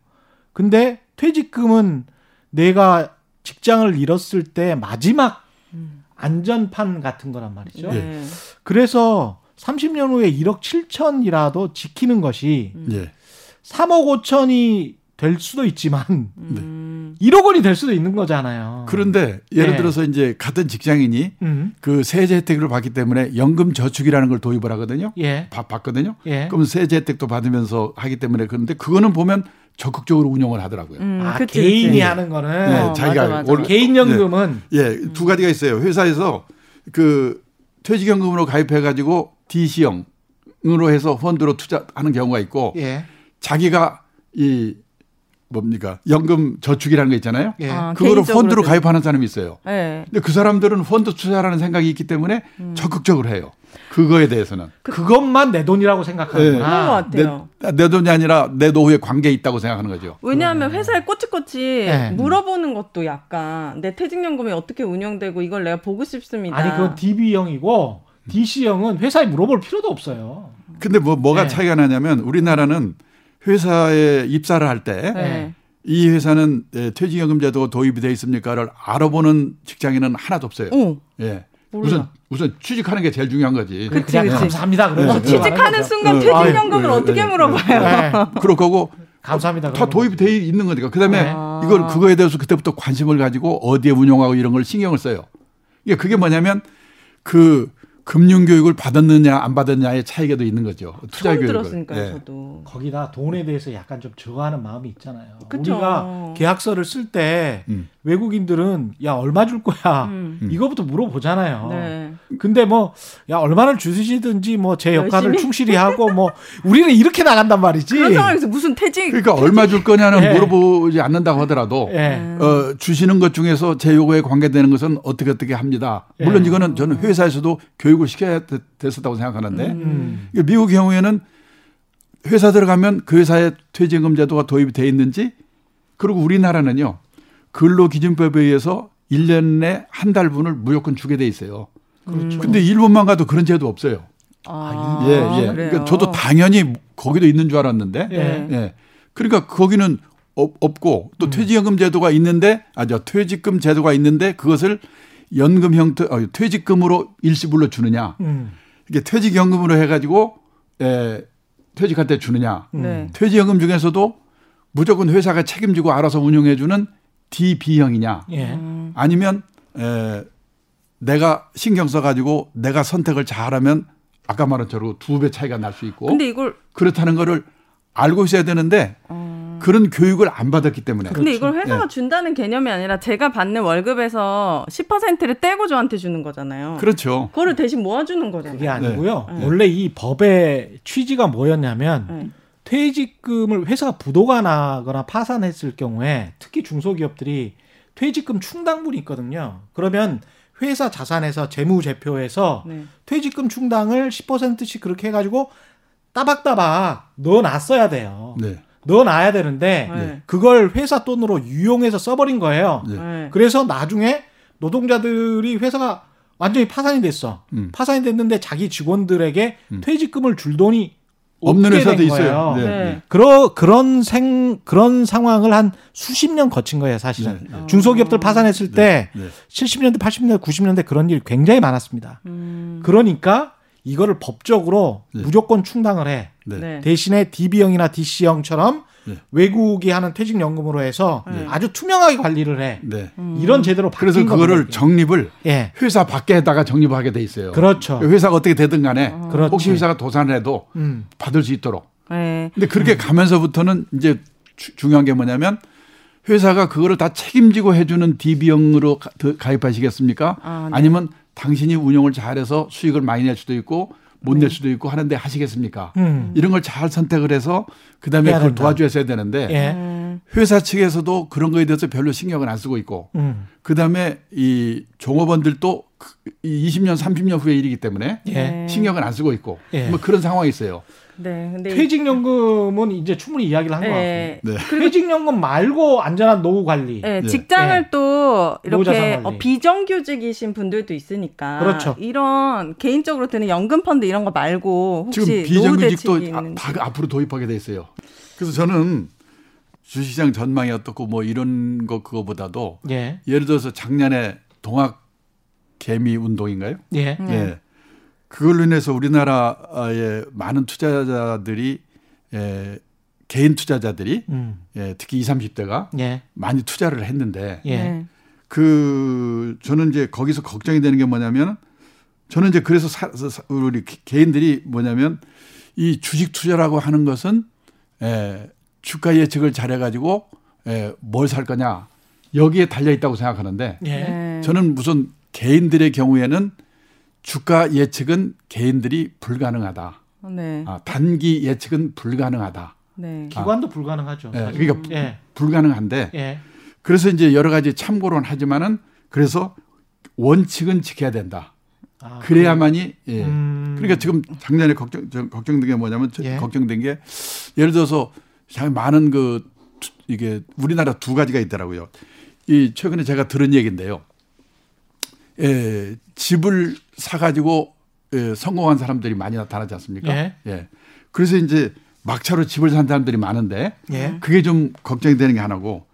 근데 퇴직금은 내가 직장을 잃었을 때 마지막 안전판 같은 거란 말이죠. 네. 그래서 30년 후에 1억 7천이라도 지키는 것이 네. 3억 5천이 될 수도 있지만 음. 1억 원이 될 수도 있는 거잖아요. 그런데 예를 네. 들어서 이제 같은 직장인이 음. 그 세제 혜택을 받기 때문에 연금 저축이라는 걸 도입을 하거든요. 예. 받거든요. 예. 그럼 세제 혜택도 받으면서 하기 때문에 그런데 그거는 보면 적극적으로 운영을 하더라고요. 음, 아, 그치, 개인이 그치. 하는 거는 네, 어, 자기가 맞아, 맞아. 개인 연금은 예, 예, 두 가지가 있어요. 회사에서 그 퇴직연금으로 가입해 가지고 DC형으로 해서 펀드로 투자하는 경우가 있고 예. 자기가 이 뭡니까 연금 저축이라는 거 있잖아요. 예. 아, 그거를 펀드로 가입하는 사람이 있어요. 예. 근데 그 사람들은 펀드 투자라는 생각이 있기 때문에 음. 적극적으로 해요. 그거에 대해서는 그, 것만내 돈이라고 생각하는구나. 네. 것 같아요. 내, 내, 돈이 아니라 내 노후에 관계 있다고 생각하는 거죠. 왜냐하면 회사에 꼬치꼬치 네. 물어보는 것도 약간 내 퇴직연금이 어떻게 운영되고 이걸 내가 보고 싶습니다. 아니 그건 DB형이고 DC형은 회사에 물어볼 필요도 없어요. 근데 뭐 뭐가 네. 차이가 나냐면 우리나라는 회사에 입사를 할 때이 네. 회사는 퇴직연금 제도가 도입이 돼 있습니까를 알아보는 직장인은 하나도 없어요. 오. 예. 우선 우선 취직하는 게 제일 중요한 거지. 그치, 그냥 그치. 감사합니다. 그러면 네. 취직하는 순간 퇴직연금을 네. 어떻게 물어봐요? 네. 그럴 거고 감사합니다. 다 도입이 돼 있는 거니까. 그다음에 아. 이걸 그거에 대해서 그때부터 관심을 가지고 어디에 운용하고 이런 걸 신경을 써요. 이게 그게 뭐냐면 그 금융 교육을 받았느냐 안 받았냐의 차이가 있는 거죠. 투자 교육을. 들었으니까요, 네. 저도. 거기다 돈에 대해서 약간 좀 저하는 마음이 있잖아요. 그쵸. 우리가 계약서를 쓸때 음. 외국인들은 야 얼마 줄 거야 음. 이거부터 물어보잖아요. 네. 근데 뭐 야 얼마를 주시든지 뭐 제 역할을 열심히? 충실히 하고 뭐 우리는 이렇게 나간단 말이지. 그런 상황에서 무슨 퇴직? 그러니까 퇴직. 얼마 줄 거냐는 네. 물어보지 않는다고 하더라도 네. 어, 주시는 것 중에서 제 요구에 관계되는 것은 어떻게 어떻게 합니다. 물론 네. 이거는 저는 회사에서도 교육을 시켜야 됐었다고 생각하는데 음. 미국 경우에는 회사 들어가면 그 회사의 퇴직금 제도가 도입이 돼 있는지 그리고 우리나라는요. 근로기준법에 의해서 1년 내한 달분을 무조건 주게 돼 있어요. 그렇죠. 근데 일본만 가도 그런 제도 없어요. 아, 예, 예. 그러니까 저도 당연히 거기도 있는 줄 알았는데, 예. 예. 그러니까 거기는 없고 또 음. 퇴직연금 제도가 있는데, 아, 저 퇴직금 제도가 있는데 그것을 연금 형태, 어, 퇴직금으로 일시불로 주느냐, 음. 이게 퇴직연금으로 해 가지고, 에, 퇴직할 때 주느냐, 음. 퇴직연금 중에서도 무조건 회사가 책임지고 알아서 운영해 주는 DB형이냐 예. 아니면 에, 내가 신경 써가지고 내가 선택을 잘하면 아까 말한 대로 두 배 차이가 날 수 있고 근데 이걸 그렇다는 거를 알고 있어야 되는데 어... 그런 교육을 안 받았기 때문에. 근데 그렇죠. 이걸 회사가 네. 준다는 개념이 아니라 제가 받는 월급에서 10%를 떼고 저한테 주는 거잖아요. 그렇죠. 그거를 대신 모아주는 거잖아요. 그게 아니고요. 네. 원래 이 법의 취지가 뭐였냐면 네. 퇴직금을 회사가 부도가 나거나 파산했을 경우에 특히 중소기업들이 퇴직금 충당분이 있거든요. 그러면 회사 자산에서 재무제표에서 네. 퇴직금 충당을 10%씩 그렇게 해가지고 따박따박 넣어놨어야 돼요. 네. 넣어놔야 되는데 네. 그걸 회사 돈으로 유용해서 써버린 거예요. 네. 네. 그래서 나중에 노동자들이 회사가 완전히 파산이 됐어. 음. 파산이 됐는데 자기 직원들에게 음. 퇴직금을 줄 돈이 없는 회사도 있어요. 네. 네. 그러 그런 생 그런 상황을 한 수십 년 거친 거예요, 사실은. 네. 네. 중소기업들 파산했을 때 70년대, 80년대, 90년대 그런 일이 굉장히 많았습니다. 음. 그러니까 이거를 법적으로 네. 무조건 충당을 해. 네. 대신에 DB형이나 DC형처럼 네. 외국이 하는 퇴직연금으로 해서 네. 아주 투명하게 관리를 해. 네. 음. 이런 제대로 그래서 그거를 정립을 예. 회사 밖에다가 정립하게 돼 있어요. 그렇죠. 회사가 어떻게 되든 간에 어. 혹시 회사가 도산을 해도 음. 받을 수 있도록. 네. 근데 그렇게 음. 가면서부터는 이제 주, 중요한 게 뭐냐면 회사가 그거를 다 책임지고 해주는 DB형으로 가입하시겠습니까? 아, 네. 아니면 당신이 운영을 잘해서 수익을 많이 낼 수도 있고 못낼 네. 수도 있고 하는데 하시겠습니까? 음. 이런 걸 잘 선택을 해서 그다음에 그걸 된다. 도와주셔야 되는데 예. 회사 측에서도 그런 거에 대해서 별로 신경을 안 쓰고 있고 음. 그다음에 이 종업원들도 20년 30년 후의 일이기 때문에 예. 신경을 안 쓰고 있고 예. 뭐 그런 상황이 있어요. 네, 근데 퇴직연금은 이제 충분히 이야기를 한것 네. 같고 네. 퇴직연금 말고 안전한 노후 관리. 네, 네. 직장을 네. 또 이렇게 어, 비정규직이신 분들도 있으니까 그렇죠. 이런 개인적으로 드는 연금 펀드 이런 거 말고 혹시 지금 비정규직도 아, 다 앞으로 도입하게 돼 있어요. 그래서 저는 주식시장 전망이 어떻고 뭐 이런 거 그거보다도 예. 예를 들어서 작년에 동학 개미 운동인가요? 예. 예. 그걸로 인해서 우리나라의 많은 투자자들이 예, 개인 투자자들이 음. 예, 특히 20, 30대가 예. 많이 투자를 했는데 예. 네. 그 저는 이제 거기서 걱정이 되는 게 뭐냐면 저는 이제 그래서 사, 우리 개인들이 뭐냐면 이 주식 투자라고 하는 것은 예, 주가 예측을 잘해 가지고 예, 뭘 살 거냐 여기에 달려 있다고 생각하는데 예. 저는 무슨 개인들의 경우에는 주가 예측은 개인들이 불가능하다. 네. 아, 단기 예측은 불가능하다. 네. 기관도 아, 불가능하죠. 예, 그러니까 예. 불가능한데 예. 그래서 이제 여러 가지 참고는 하지만은 그래서 원칙은 지켜야 된다. 아, 그래야만이 예. 음. 그러니까 지금 작년에 걱정 걱정된 게 뭐냐면 예. 걱정된 게 예를 들어서 참 많은 그 이게 우리나라 두 가지가 있더라고요. 이 최근에 제가 들은 얘기인데요. 예, 집을 사가지고 예, 성공한 사람들이 많이 나타나지 않습니까? 예. 예. 그래서 이제 막차로 집을 산 사람들이 많은데 예. 그게 좀 걱정이 되는 게 하나고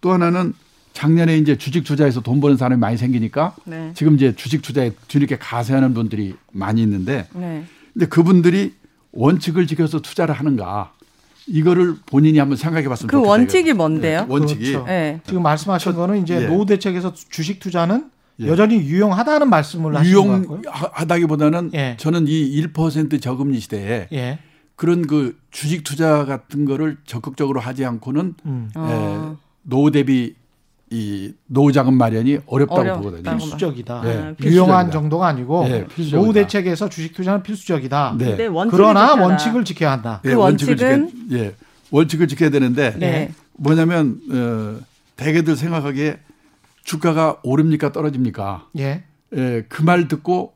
또 하나는 작년에 이제 주식 투자에서 돈 버는 사람이 많이 생기니까 네. 지금 이제 주식 투자에 뒤늦게 가세하는 분들이 많이 있는데 네. 근데 그분들이 원칙을 지켜서 투자를 하는가 이거를 본인이 한번 생각해 봤으면 그 좋겠다. 그 원칙이 뭔데요? 네, 원칙이 그렇죠. 네. 지금 말씀하신 거는 이제 예. 노후 대책에서 주식 투자는 예. 여전히 유용하다는 말씀을 하시는 것 유용하다기보다는 예. 저는 이 1% 저금리 시대에 예. 그런 그 주식 투자 같은 거를 적극적으로 하지 않고는 음. 에, 어. 노후 대비 이 노후 자금 마련이 어렵다고 어렵, 보거든요. 필수적이다. 네, 네. 유용한 정도가 아니고 네, 노후 대책에서 주식 투자는 필수적이다. 네. 그러나 지켜야 원칙을 지켜야 한다. 그 원칙을 지켜, 예, 원칙을 지켜야 되는데 네. 뭐냐면 어, 대개들 생각하기에 주가가 오릅니까 떨어집니까? 예. 예, 그 말 듣고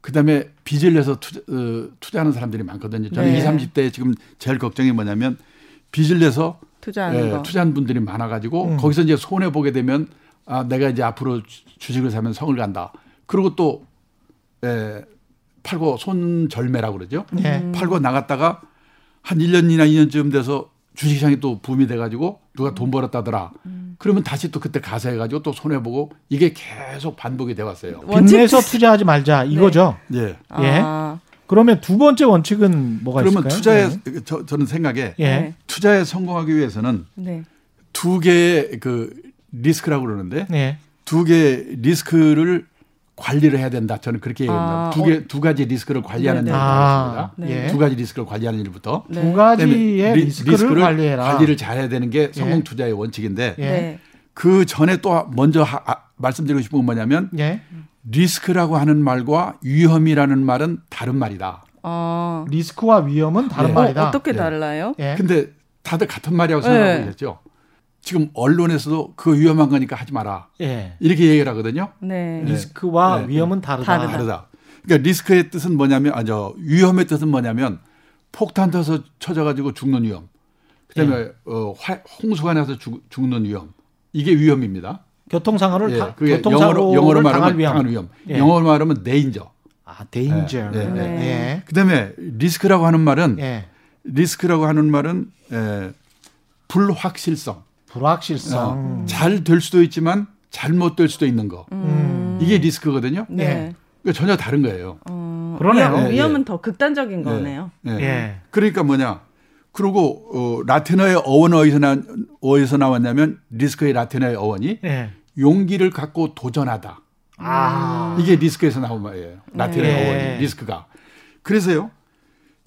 그다음에 빚을 내서 투자, 어, 투자하는 사람들이 많거든요. 저는 네. 20, 30대 지금 제일 걱정이 뭐냐면 빚을 내서 투자하는 예, 투자한 분들이 많아 가지고 음. 거기서 이제 손해 보게 되면 아 내가 이제 앞으로 주식을 사면 성을 간다. 그리고 또 예, 팔고 손절매라고 그러죠. 네. 팔고 나갔다가 한 1년이나 2년쯤 돼서 주식시장이 또 붐이 돼가지고 누가 돈 벌었다더라. 음. 그러면 다시 또 그때 가세해가지고 또 손해 보고 이게 계속 반복이 돼 왔어요. 빚내서 투자하지 말자 이거죠. 네. 예. 예. 아. 그러면 두 번째 원칙은 뭐가 그러면 있을까요? 투자에 네. 저, 저는 생각에 예. 투자에 성공하기 위해서는 네. 두 개의 그 리스크라고 그러는데 네. 두 개의 리스크를 관리를 해야 된다. 저는 그렇게 얘기합니다. 아, 두 개, 어. 두 가지 리스크를 관리하는 일이 있습니다. 네. 두 가지 리스크를 관리하는 일부터. 네. 두 가지의 리, 리스크를, 리스크를 관리해라. 관리를 잘해야 되는 게 성공 투자의 원칙인데 예. 그 전에 또 먼저 하, 아, 말씀드리고 싶은 건 뭐냐면 예. 리스크라고 하는 말과 위험이라는 말은 다른 말이다. 어. 리스크와 위험은 다른 예. 말이다. 어, 떻게 달라요? 예. 근데 다들 같은 말이라고 생각하고 계셨죠. 지금 언론에서도 그 위험한 거니까 하지 마라. 예. 이렇게 얘기를 하거든요. 네. 리스크와 네. 위험은 다르다. 다르다. 다르다. 그러니까 리스크의 뜻은 뭐냐면 아저 위험의 뜻은 뭐냐면 폭탄 터서 쳐져 가지고 죽는 위험. 그다음에 예. 어, 화, 홍수가 나서 죽, 죽는 위험. 이게 위험입니다. 교통사고를 예. 그게 영어로 영어로 말하면 위험. 위험. 예. 영어로 말하면 데인저. 아, danger. 예. 예. 네. 예. 그다음에 리스크라고 하는 말은 예. 리스크라고 하는 말은 에, 불확실성. 불확실성. 어, 잘될 수도 있지만 잘못될 수도 있는 거. 음. 이게 리스크거든요. 네. 그러니까 전혀 다른 거예요. 어, 그러네요. 위험, 위험은 예. 더 극단적인 거네요. 예. 예. 그러니까 뭐냐. 그리고 어, 라틴어의 어원 어디서 나 어디서 나왔냐면 리스크의 라틴어의 어원이 예. 용기를 갖고 도전하다. 아. 이게 리스크에서 나온 말이에요. 라틴어의 네. 어원이 리스크가. 그래서요.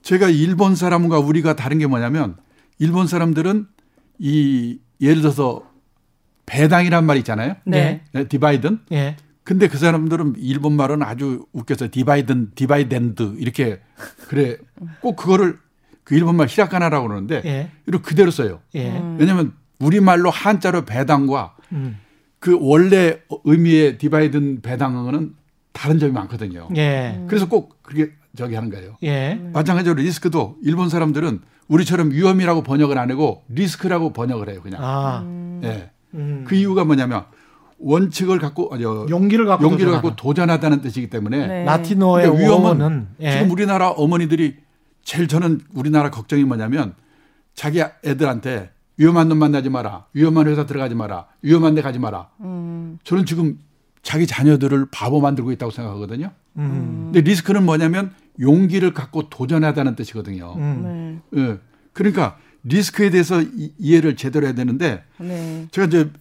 제가 일본 사람과 우리가 다른 게 뭐냐면 일본 사람들은 이 예를 들어서 배당이란 말 있잖아요. 네. 네 dividend. 네. 근데 그 사람들은 일본 말은 아주 웃겨서 dividend, dividend 이렇게 그래 꼭 그거를 그 일본 말 히라카나라고 그러는데 예. 이렇게 그대로 써요. 예. 음. 왜냐하면 우리 말로 한자로 배당과 음. 그 원래 의미의 디바이든 배당은 다른 점이 많거든요. 예. 그래서 꼭 그렇게 저기 하는 거예요. 예. 마찬가지로 리스크도 일본 사람들은 우리처럼 위험이라고 번역을 안 하고 리스크라고 번역을 해요, 그냥. 아. 예. 음. 그 이유가 뭐냐면 원칙을 갖고 아니요 용기를 갖고 용기를 도전하다. 갖고 도전하다는 뜻이기 때문에 네. 라틴어의 그러니까 위험은 예. 지금 우리나라 어머니들이 제일 저는 우리나라 걱정이 뭐냐면 자기 애들한테 위험한 놈 만나지 마라, 위험한 회사 들어가지 마라, 위험한 데 가지 마라. 음. 저는 지금 자기 자녀들을 바보 만들고 있다고 생각하거든요. 음. 근데 리스크는 뭐냐면 용기를 갖고 도전하다는 뜻이거든요. 음. 네. 예. 그러니까 리스크에 대해서 이, 해를 제대로 해야 되는데 네. 제가 이제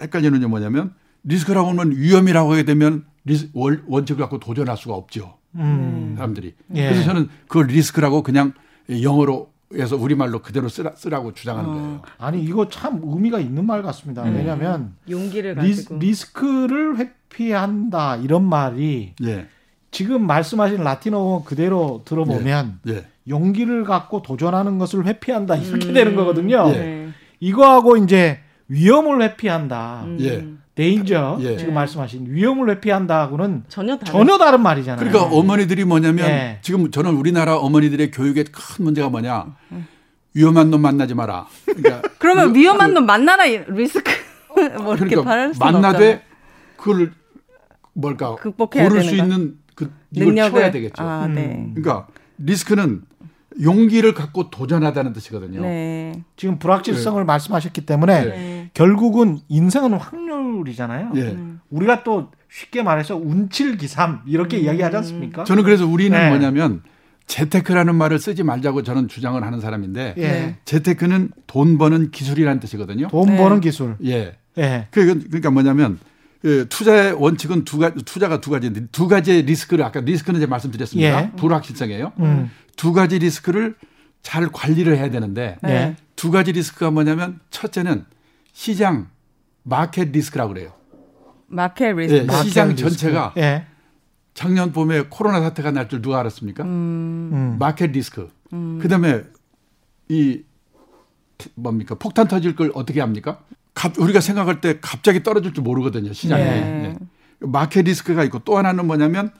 헷갈리는 게 뭐냐면 리스크라고 하면 위험이라고 하게 되면 리스, 원, 원칙을 갖고 도전할 수가 없죠. 음. 사람들이. 예. 그래서 저는 그걸 리스크라고 그냥 영어로 해서 우리말로 그대로 쓰라, 쓰라고 주장하는 어. 거예요. 아니 이거 참 의미가 있는 말 같습니다. 음. 왜냐하면 용기를 가지고 리 스, 크를 회피한다 이런 말이 예. 지금 말씀하신 라틴어 그대로 들어보면 예. 예. 용기를 갖고 도전하는 것을 회피한다 이렇게 음. 되는 거거든요. 예. 이거하고 이제 위험을 회피한다. 음. 예. danger 예. 지금 말씀하신 위험을 회피한다고는 전혀 다른, 전혀 다른 말이잖아요. 그러니까 어머니들이 뭐냐면 예. 지금 저는 우리나라 어머니들의 교육의 큰 문제가 뭐냐 위험한 놈 만나지 마라. 그러니까 그러면 위, 위험한 그, 놈 만나라 리스크 뭐 이렇게 그러니까 말할 수 만나되 그걸 뭘까 극복해야 고를 수 있는 그 이걸 능력을 쳐야 되겠죠. 아, 네. 음. 그러니까 리스크는 용기를 갖고 도전하다는 뜻이거든요. 네. 지금 불확실성을 네. 말씀하셨기 때문에 네. 결국은 인생은 확률이잖아요. 네. 우리가 또 쉽게 말해서 운칠기삼 이렇게 음. 이야기하지 않습니까? 저는 그래서 우리는 네. 뭐냐면 재테크라는 말을 쓰지 말자고 저는 주장을 하는 사람인데 예. 재테크는 돈 버는 기술이라는 뜻이거든요. 돈 네. 버는 기술. 예. 예. 그러니까 뭐냐면 그 투자의 원칙은 두 가지, 투자가 두 가지인데 두 가지의 리스크를 아까 리스크는 제가 말씀드렸습니다. 예. 불확실성이에요. 음. 두 가지 리스크를 잘 관리를 해야 되는데 네. 두 가지 리스크가 뭐냐면 첫째는 시장 market risk라고 그래요. market risk. 네, 시장 리스크. 전체가 네. 작년 봄에 코로나 사태가 날 줄 누가 알았습니까? 음. 음. market risk. 음. 그다음에 이 뭡니까 폭탄 터질 걸 어떻게 합니까? 우리가 생각할 때 갑자기 떨어질 줄 모르거든요 시장에. 네. 네. market risk가 있고 또 하나는 뭐냐면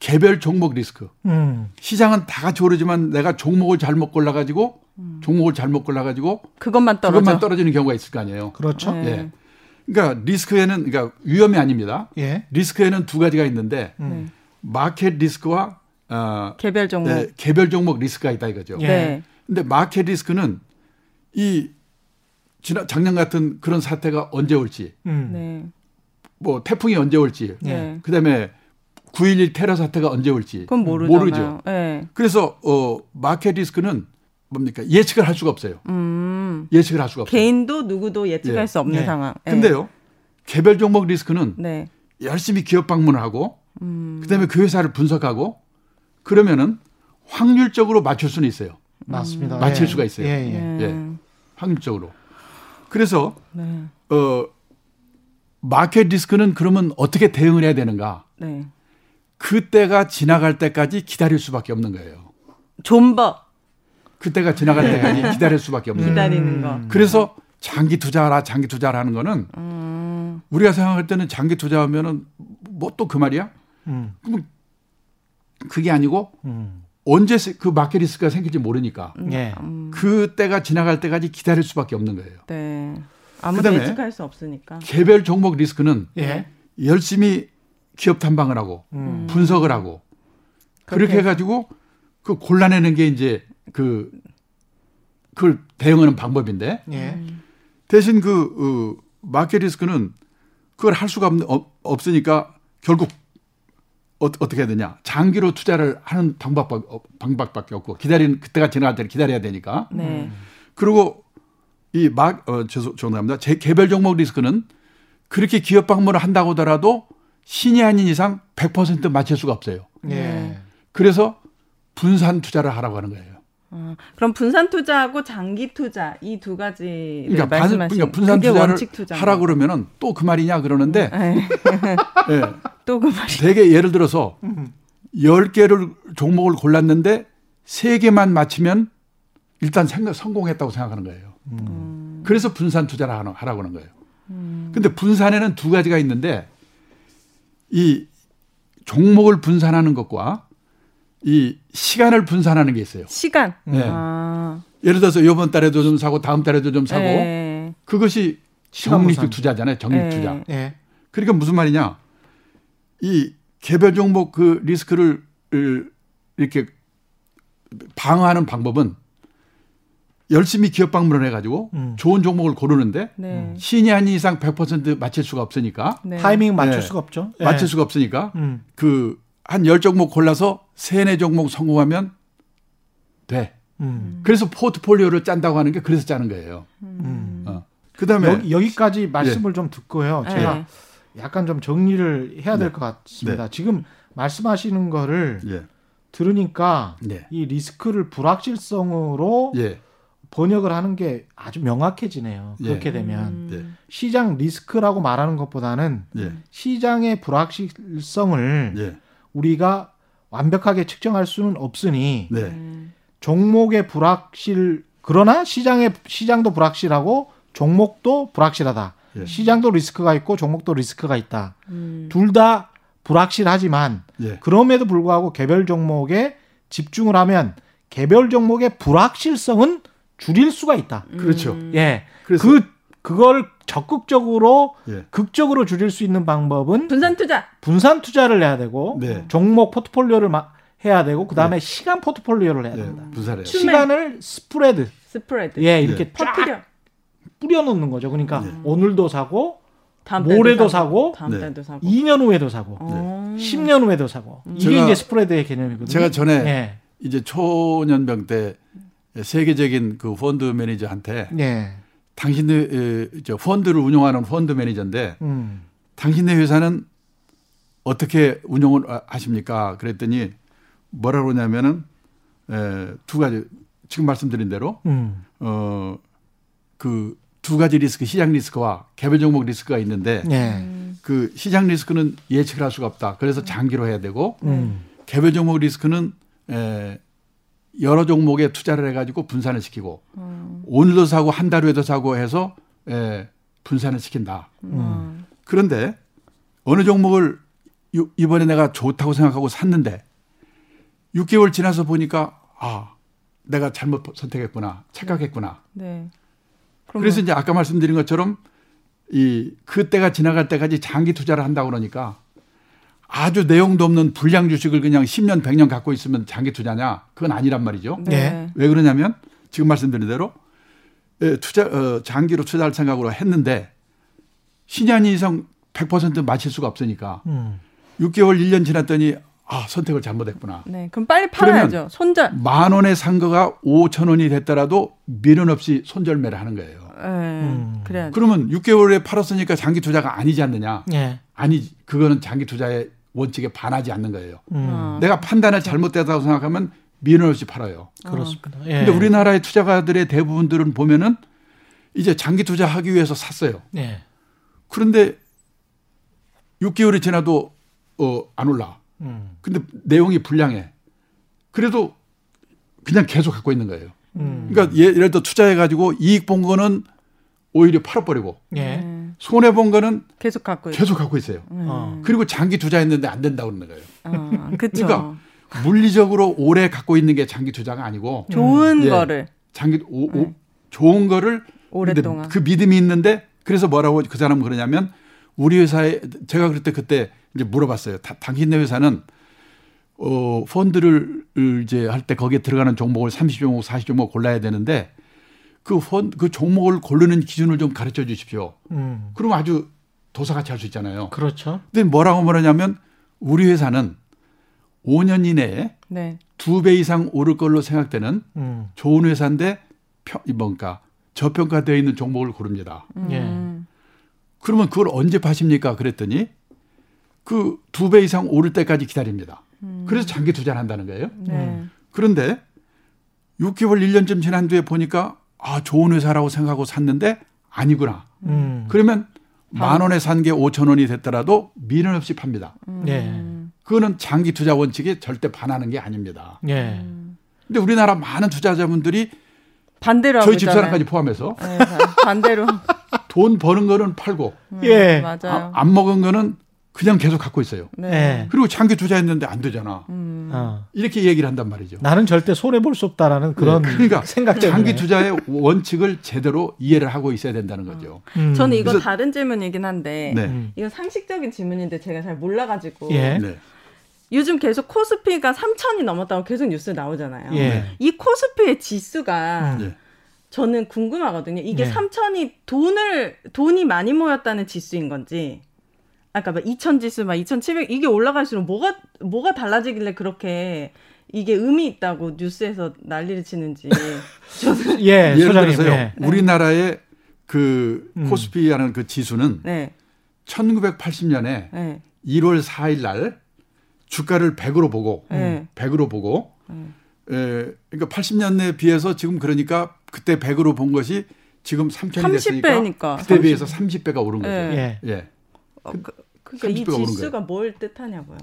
개별 종목 리스크. 음. 시장은 다 같이 오르지만 내가 종목을 잘못 골라가지고 음. 종목을 잘못 골라가지고 그것만 떨어져. 그것만 떨어지는 경우가 있을 거 아니에요. 그렇죠. 네. 예. 그러니까 리스크에는 그러니까 위험이 아닙니다. 예. 리스크에는 두 가지가 있는데 음. market risk와 어, 개별 종목 네, 개별 종목 리스크가 있다 이거죠. 예. 네. 근데 market risk는 이 지난 작년 같은 그런 사태가 언제 올지, 음. 네. 뭐 태풍이 언제 올지, 네. 그다음에 9.11 테러 사태가 언제 올지 그건 모르죠. 네. 그래서 어 market risk는 뭡니까 예측을 할 수가 없어요. 음. 예측을 할 수가 없어요. 개인도 누구도 예측할 네. 수 없는 네. 상황. 네. 근데요 개별 종목 리스크는 네. 열심히 기업 방문을 하고 음. 그다음에 그 회사를 분석하고 그러면은 확률적으로 맞출 수는 있어요. 맞습니다. 맞출 예. 수가 있어요. 예, 예. 예. 확률적으로. 그래서 네. 어 마켓 리스크는 그러면 어떻게 대응을 해야 되는가? 네. 그때가 지나갈 때까지 기다릴 수밖에 없는 거예요. 존버. 그때가 지나갈 때까지 기다릴 수밖에 없는 거예요. 기다리는 거. 그래서 장기 투자라 장기 투자를 하는 거는 음. 우리가 생각할 때는 장기 투자하면은 뭐 또 그 말이야? 음. 그게 아니고 음. 언제 그 마켓 리스크가 생길지 모르니까 예. 그 때가 지나갈 때까지 기다릴 수밖에 없는 거예요. 네. 아무도 예측할 수 없으니까. 개별 종목 리스크는 예. 열심히 기업 탐방을 하고 음. 분석을 하고 그렇게 해가지고 그 골라내는 게 이제 그 그걸 대응하는 방법인데 예. 대신 그 어, 마켓 리스크는 그걸 할 수가 없, 없으니까 결국 어, 떻게 해야 되냐. 장기로 투자를 하는 방법, 방법밖에 없고 기다리는 그때가 지나갈 때는 기다려야 되니까. 네. 그리고 이 막, 어, 죄송, 죄송합니다. 제 개별 종목 리스크는 그렇게 기업 방문을 한다고 하더라도 신이 아닌 이상 100% 맞출 수가 없어요. 네. 그래서 분산 투자를 하라고 하는 거예요. 어, 그럼 분산 투자하고 장기 투자 이 두 가지 그러니까, 반, 그러니까 분산 투자를 하라 그러면은 또 그 말이냐 그러는데 네. 네. 또그 말이 되게 예를 들어서 10개를 종목을 골랐는데 3개만 맞히면 일단 생각, 성공했다고 생각하는 거예요. 음. 그래서 분산 투자를 하라고 하는 거예요. 음. 근데 분산에는 두 가지가 있는데 이 종목을 분산하는 것과 이 시간을 분산하는 게 있어요. 시간. 네. 아. 예를 들어서 이번 달에도 좀 사고 다음 달에도 좀 사고 네. 그것이 적립 투자잖아요. 적립 투자. 네. 그러니까 무슨 말이냐? 이 개별 종목 그 리스크를 이렇게 방어하는 방법은 열심히 기업 방문을 해가지고 음. 좋은 종목을 고르는데 네. 신이 아닌 이상 100% 맞출 수가 없으니까 네. 타이밍 맞출 네. 수가 없죠. 맞출 수가 없으니까 음. 그한 10종목 골라서 세네 종목 성공하면 돼. 음. 그래서 포트폴리오를 짠다고 하는 게 그래서 짜는 거예요. 음. 어. 그다음에 여기, 까지 말씀을 예. 좀 듣고요. 제가 예. 약간 좀 정리를 해야 될것 네. 같습니다. 네. 지금 말씀하시는 거를 예. 들으니까 네. 이 리스크를 불확실성으로 예. 번역을 하는 게 아주 명확해지네요. 예. 그렇게 되면 음. 네. 시장 리스크라고 말하는 것보다는 예. 시장의 불확실성을 예. 우리가 완벽하게 측정할 수는 없으니 네. 종목의 불확실 그러나 시장의 시장도 불확실하고 종목도 불확실하다. 예. 시장도 리스크가 있고 종목도 리스크가 있다. 음. 둘다 불확실하지만 예. 그럼에도 불구하고 개별 종목에 집중을 하면 개별 종목의 불확실성은 줄일 수가 있다. 음. 그렇죠. 예. 그래서 그 그걸 적극적으로 예. 극적으로 줄일 수 있는 방법은 분산 투자. 분산 투자를 해야 되고 네. 종목 포트폴리오를 해야 되고 그다음에 네. 시간 포트폴리오를 해야 네. 된다. 분산해요. 시간을 스프레드. 스프레드. 예, 이렇게 쫙 뿌려 놓는 거죠. 그러니까 네. 오늘도 사고 모레도 사고, 다음 네. 사고, 2년 후에도 사고, 네. 10년 후에도 사고. 이게 제가, 이제 spread의 개념이거든요. 제가 전에 네. 이제 초년병 때 세계적인 그 펀드 매니저한테 네. 당신네 저 펀드를 운영하는 펀드 매니저인데 음. 당신네 회사는 어떻게 운영을 하십니까? 그랬더니 뭐라 그러냐면은 에, 두 가지 지금 말씀드린 대로 음. 어그 두 가지 리스크, 시장 리스크와 개별 종목 리스크가 있는데 네. 그 시장 리스크는 예측을 할 수가 없다. 그래서 장기로 해야 되고 음. 개별 종목 리스크는 에, 여러 종목에 투자를 해가지고 분산을 시키고 음. 오늘도 사고 한 달 후에도 사고 해서 에, 분산을 시킨다. 음. 그런데 어느 종목을 이번에 내가 좋다고 생각하고 샀는데 6개월 지나서 보니까 아 내가 잘못 선택했구나 착각했구나. 네. 그래서 이제 아까 말씀드린 것처럼 이 그때가 지나갈 때까지 장기 투자를 한다고 그러니까 아주 내용도 없는 불량 주식을 그냥 10년, 100년 갖고 있으면 장기 투자냐? 그건 아니란 말이죠. 네. 왜 그러냐면 지금 말씀드린 대로 예, 투자 어, 장기로 투자할 생각으로 했는데 신년 이상 100% 맞힐 수가 없으니까 음. 6개월, 1년 지났더니 아 선택을 잘못했구나. 네, 그럼 빨리 팔아야죠. 손절. 만 원에 산 거가 5천 원이 됐더라도 미련 없이 손절매를 하는 거예요. 네, 음. 그래야 그러면 6개월에 팔았으니까 장기 투자가 아니지 않느냐? 네. 아니, 그거는 장기 투자의 원칙에 반하지 않는 거예요. 음. 어. 내가 판단을 잘못됐다고 생각하면 미련 없이 팔아요. 그렇습니다. 예. 근데 우리나라의 투자가들의 대부분들은 보면은 이제 장기 투자하기 위해서 샀어요. 예. 그런데 6개월이 지나도 어, 안 올라. 음. 근데 내용이 불량해. 그래도 그냥 계속 갖고 있는 거예요. 음. 그러니까 예, 예를 들어 투자해 가지고 이익 본 거는 오히려 팔아버리고 예. 손해 본 거는 계속 갖고 계속 갖고 있어요. 음. 그리고 장기 투자했는데 안 된다고 그러는 거예요. 어, 그러니까 물리적으로 오래 갖고 있는 게 장기 투자가 아니고 좋은 예, 거를 장기 오, 오, 네. 좋은 거를 오랫동안 그 믿음이 있는데 그래서 뭐라고 그 사람은 그러냐면 우리 회사에 제가 그럴 때 그때 이제 물어봤어요. 다, 당신네 회사는 어 펀드를 이제 할 때 거기에 들어가는 종목을 30종목, 40종목 골라야 되는데 그 펀, 그 종목을 고르는 기준을 좀 가르쳐 주십시오. 음. 그럼 아주 도사같이 할 수 있잖아요. 그렇죠. 근데 뭐라고 말하냐면 우리 회사는 5년 이내에 네. 두배 이상 오를 걸로 생각되는 음. 좋은 회사인데 평, 뭔가 저평가되어 있는 종목을 고릅니다. 음. 예. 그러면 그걸 언제 파십니까? 그랬더니 그두배 이상 오를 때까지 기다립니다. 음. 그래서 장기 투자를 한다는 거예요. 네. 그런데 6개월, 1년쯤 지난 뒤에 보니까 아, 좋은 회사라고 생각하고 샀는데 아니구나. 음. 그러면 만 원에 산 게 5천 원이 됐더라도 미련 없이 팝니다. 네. 그거는 장기 투자 원칙에 절대 반하는 게 아닙니다. 네. 근데 우리나라 많은 투자자분들이 반대로 저희 집사람까지 포함해서 네, 반대로 돈 버는 거는 팔고 음, 예 맞아요. 아, 안 먹은 거는 그냥 계속 갖고 있어요. 네. 네. 그리고 장기 투자했는데 안 되잖아. 음. 어. 이렇게 얘기를 한단 말이죠. 나는 절대 손해 볼 수 없다라는 그런 네. 그러니까 생각 때문에 장기 투자의 원칙을 제대로 이해를 하고 있어야 된다는 거죠. 음. 저는 이거 다른 질문이긴 한데 네. 이건 상식적인 질문인데 제가 잘 몰라가지고 예. 네. 요즘 계속 코스피가 3천이 넘었다고 계속 뉴스 나오잖아요. 예. 이 코스피의 지수가 음. 저는 궁금하거든요. 이게 예. 3천이 돈을 돈이 많이 모였다는 지수인 건지 아까 막 2천 지수 막 2,700 이게 올라갈수록 뭐가 뭐가 달라지길래 그렇게 이게 의미 있다고 뉴스에서 난리를 치는지 저는 예, 예를 들어서요. 예. 우리나라의 그 음. 코스피라는 그 지수는 네. 1980년에 네. 1월 4일 날 주가를 100으로 보고 네. 100으로 보고 네. 에, 그러니까 80년대에 비해서 지금 그러니까 그때 100으로 본 것이 지금 3천이 됐으니까 30배니까. 그때 비해서 30배가 오른 거죠. 예. 예. 어, 그, 그러니까 이 지수가 뭘 뜻하냐고요.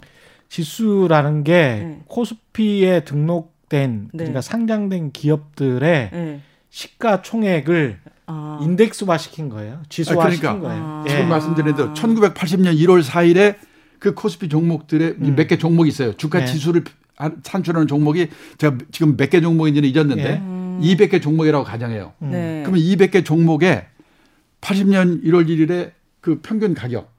지수라는 게 네. 코스피에 등록된 네. 그러니까 상장된 기업들의 네. 시가 총액을 아. 인덱스화 시킨 거예요. 지수화 아, 그러니까 시킨 거예요. 아. 지금 말씀드린 대로 1980년 1월 4일에 그 코스피 종목들의 음. 몇개 종목이 있어요. 주가 네. 지수를 산출하는 종목이 제가 지금 몇 개 종목인지는 잊었는데 네. 음. 200개 종목이라고 가정해요. 네. 그러면 200개 종목에 80년 1월 1일에 그 평균 가격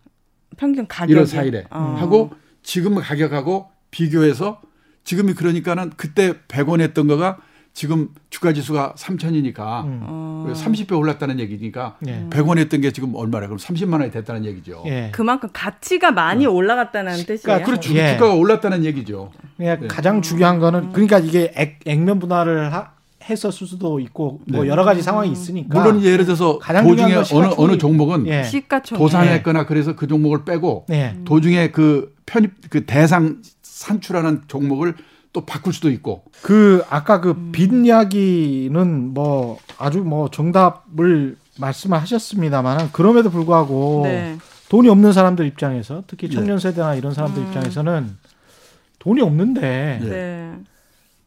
평균 가격 1월 4일에 어. 하고 지금 가격하고 비교해서 지금이 그러니까는 그때 100원 했던 거가 지금 주가 지수가 3천이니까 음. 30배 올랐다는 얘기니까 예. 100원 했던 게 지금 얼마래? 그럼 30만 원이 됐다는 얘기죠. 예. 그만큼 가치가 많이 음. 올라갔다는 뜻이에요. 그렇죠. 예. 주가가 올랐다는 얘기죠. 네. 가장 중요한 거는 그러니까 이게 액, 액면 분할을 하, 했었을 수도 있고 뭐 네. 여러 가지 상황이 있으니까 물론 예를 들어서 도중에 어느 어느 종목은 예. 도산했거나 그래서 그 종목을 빼고 예. 도중에 그 편입 그 대상 산출하는 종목을 또 바꿀 수도 있고 그 아까 그빚 음. 이야기는 뭐 아주 뭐 정답을 말씀하셨습니다만 그럼에도 불구하고 네. 돈이 없는 사람들 입장에서 특히 청년 네. 세대나 이런 사람들 음. 입장에서는 돈이 없는데 네.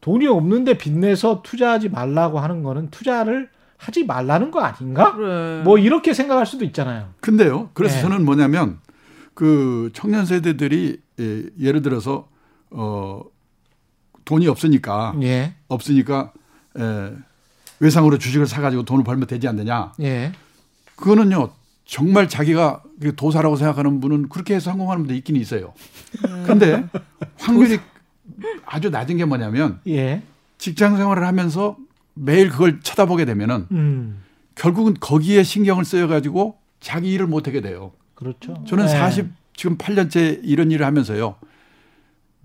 돈이 없는데 빚내서 투자하지 말라고 하는 거는 투자를 하지 말라는 거 아닌가? 그래. 뭐 이렇게 생각할 수도 있잖아요. 근데요. 그래서 네. 저는 뭐냐면 그 청년 세대들이 예, 예를 들어서 어 돈이 없으니까 예. 없으니까 에, 외상으로 주식을 사가지고 돈을 벌면 되지 않느냐. 예. 그거는요 정말 자기가 그 도사라고 생각하는 분은 그렇게 해서 성공하는 분도 있긴 있어요. 음. 근데 확률이 아주 낮은 게 뭐냐면 예. 직장 생활을 하면서 매일 그걸 쳐다보게 되면은 음. 결국은 거기에 신경을 쓰여 가지고 자기 일을 못 하게 돼요. 그렇죠. 저는 네. 40 지금 8년째 이런 일을 하면서요.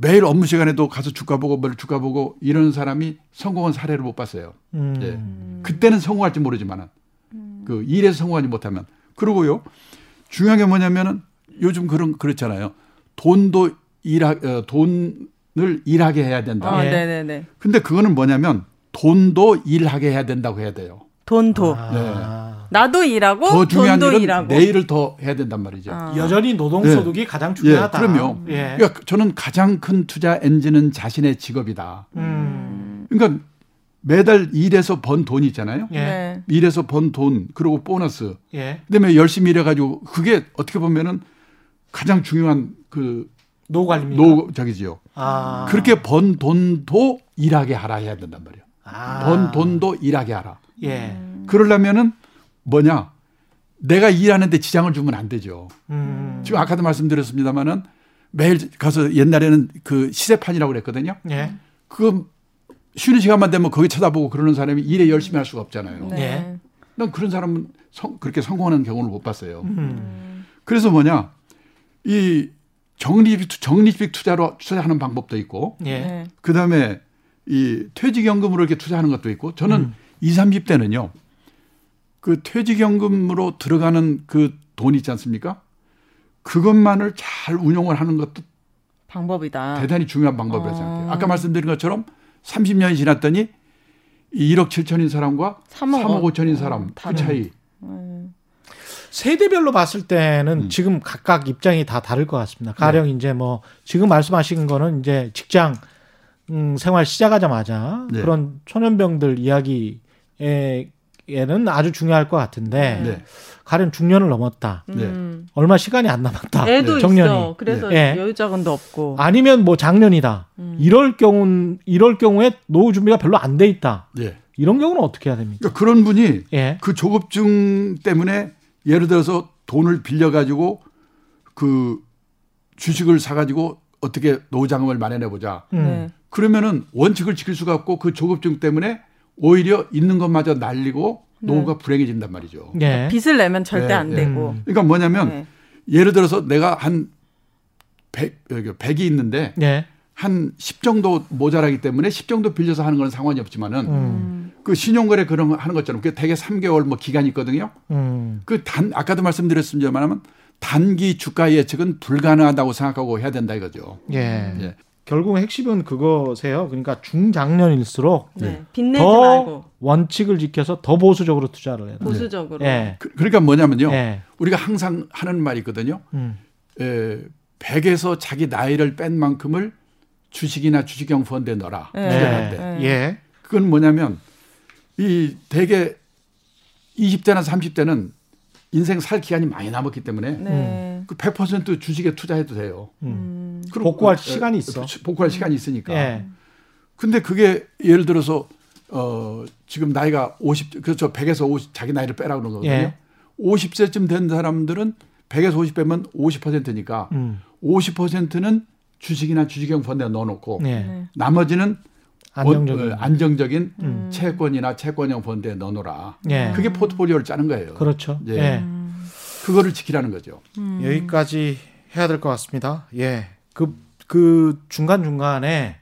매일 업무 시간에도 가서 주가 보고 뭘 주가 보고 이런 사람이 성공한 사례를 못 봤어요. 음. 예. 그때는 성공할지 모르지만은 음. 그 일에서 성공하지 못하면 그리고요 중요한 게 뭐냐면은 요즘 그런 그렇잖아요. 돈도 일하 어, 돈을 일하게 해야 된다. 아, 네네네. 근데 그거는 뭐냐면 돈도 일하게 해야 된다고 해야 돼요. 돈도. 아. 네. 나도 일하고 더 중요한 돈도 일은 일하고. 내일을 더 해야 된단 말이죠. 아. 여전히 노동 소득이 네. 가장 중요하다. 예, 그럼요. 예. 그러니까 저는 가장 큰 투자 엔진은 자신의 직업이다. 음. 그러니까 매달 일해서 번 돈 있잖아요. 예. 네. 일해서 번 돈, 그리고 보너스. 예. 그다음에 열심히 일해가지고 그게 어떻게 보면은 가장 중요한 그 노관입니까? 노 저기지요. 아. 그렇게 번 돈도 일하게 하라 해야 된단 말이에요. 아. 번 돈도 일하게 하라. 예. 그러려면은 뭐냐? 내가 일하는데 지장을 주면 안 되죠. 음. 지금 아까도 말씀드렸습니다마는 매일 가서 옛날에는 그 시세판이라고 그랬거든요. 예. 그 쉬는 시간만 되면 거기 쳐다보고 그러는 사람이 일에 열심히 할 수가 없잖아요. 네. 난 그런 사람은 성, 그렇게 성공하는 경우를 못 봤어요. 음. 그래서 뭐냐? 이 적립, 적립식 투자로 투자하는 방법도 있고, 예. 네. 그 다음에 이 퇴직연금으로 이렇게 투자하는 것도 있고, 저는 음. 20, 30대는요, 그 퇴직연금으로 들어가는 그 돈 있지 않습니까? 그것만을 잘 운용을 하는 것도 방법이다. 대단히 중요한 방법이라고 어. 생각해요. 아까 말씀드린 것처럼 30년이 지났더니 1억 7천인 사람과 3억, 3억 5천인 사람 그 다른. 그 차이. 음. 세대별로 봤을 때는 음. 지금 각각 입장이 다 다를 것 같습니다. 가령 네. 이제 뭐 지금 말씀하신 거는 이제 직장 음, 생활 시작하자마자 네. 그런 초년병들 이야기에 에는 아주 중요할 것 같은데 네. 가령 중년을 넘었다. 네. 얼마 시간이 안 남았다. 애도 정년이. 있어. 그래서 네. 여유 자금도 없고. 아니면 뭐 작년이다. 음. 이럴 경우 이럴 경우에 노후 준비가 별로 안 돼 있다. 네. 이런 경우는 어떻게 해야 됩니까? 그러니까 그런 분이 예. 그 조급증 때문에 예를 들어서 돈을 빌려 가지고 그 주식을 사 가지고 어떻게 노후 자금을 마련해 보자. 음. 네. 그러면은 원칙을 지킬 수가 없고 그 조급증 때문에 오히려 있는 것마저 날리고 네. 노후가 불행해진단 말이죠. 네. 빚을 내면 절대 네, 안 네. 되고. 그러니까 뭐냐면 네. 예를 들어서 내가 한 100, 100이 있는데 네. 한10 정도 모자라기 때문에 10 정도 빌려서 하는 건 상관이 없지만은 음. 그 신용거래 그런 거 하는 것처럼 그 대개 3개월 뭐 기간이 있거든요. 음. 그단 아까도 말씀드렸습니다만 단기 주가 예측은 불가능하다고 생각하고 해야 된다 이거죠. 예. 예. 결국 핵심은 그거세요. 그러니까 중장년일수록 네. 빚내지 더 말고 원칙을 지켜서 더 보수적으로 투자를 해야 돼요. 보수적으로. 네. 그, 러니까 뭐냐면요. 네. 우리가 항상 하는 말이 있거든요. 음. 에, 100에서 자기 나이를 뺀 만큼을 주식이나 주식형 펀드에 넣어라. 네. 때. 네. 예. 그건 뭐냐면 이 대개 20대나 30대는 인생 살 기간이 많이 남았기 때문에 네. 그100% 주식에 투자해도 돼요. 음. 그럼 복구할 그, 시간이 있어. 복구할 시간이 있으니까. 예. 근데 그게 예를 들어서 어 지금 나이가 50 그렇죠. 100에서 50 자기 나이를 빼라 그러는 거거든요. 예. 50세쯤 된 사람들은 100에서 50 빼면 50%니까 음. 50%는 주식이나 주식형 펀드에 넣어 놓고 예. 나머지는 안정적인, 어, 안정적인 음. 채권이나 채권형 펀드에 넣어놓으라. 예. 그게 포트폴리오를 짜는 거예요. 그렇죠. 예. 예. 그거를 지키라는 거죠. 음. 여기까지 해야 될 것 같습니다. 예. 그, 그 중간중간에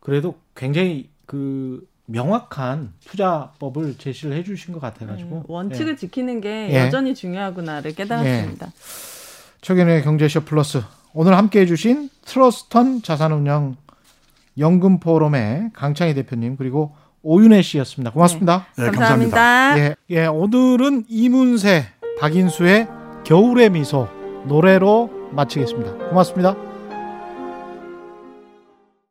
그래도 굉장히 그 명확한 투자법을 제시를 해 주신 것 같아가지고. 음, 원칙을 예. 지키는 게 예. 여전히 중요하구나를 깨달았습니다. 예. 최근의 경제쇼 플러스. 오늘 함께 해주신 트러스턴 자산운영 연금 포럼의 강창희 대표님 그리고 오윤혜 씨였습니다. 고맙습니다. 네, 네 감사합니다. 감사합니다. 예, 예, 오늘은 이문세, 박인수의 겨울의 미소 노래로 마치겠습니다. 고맙습니다.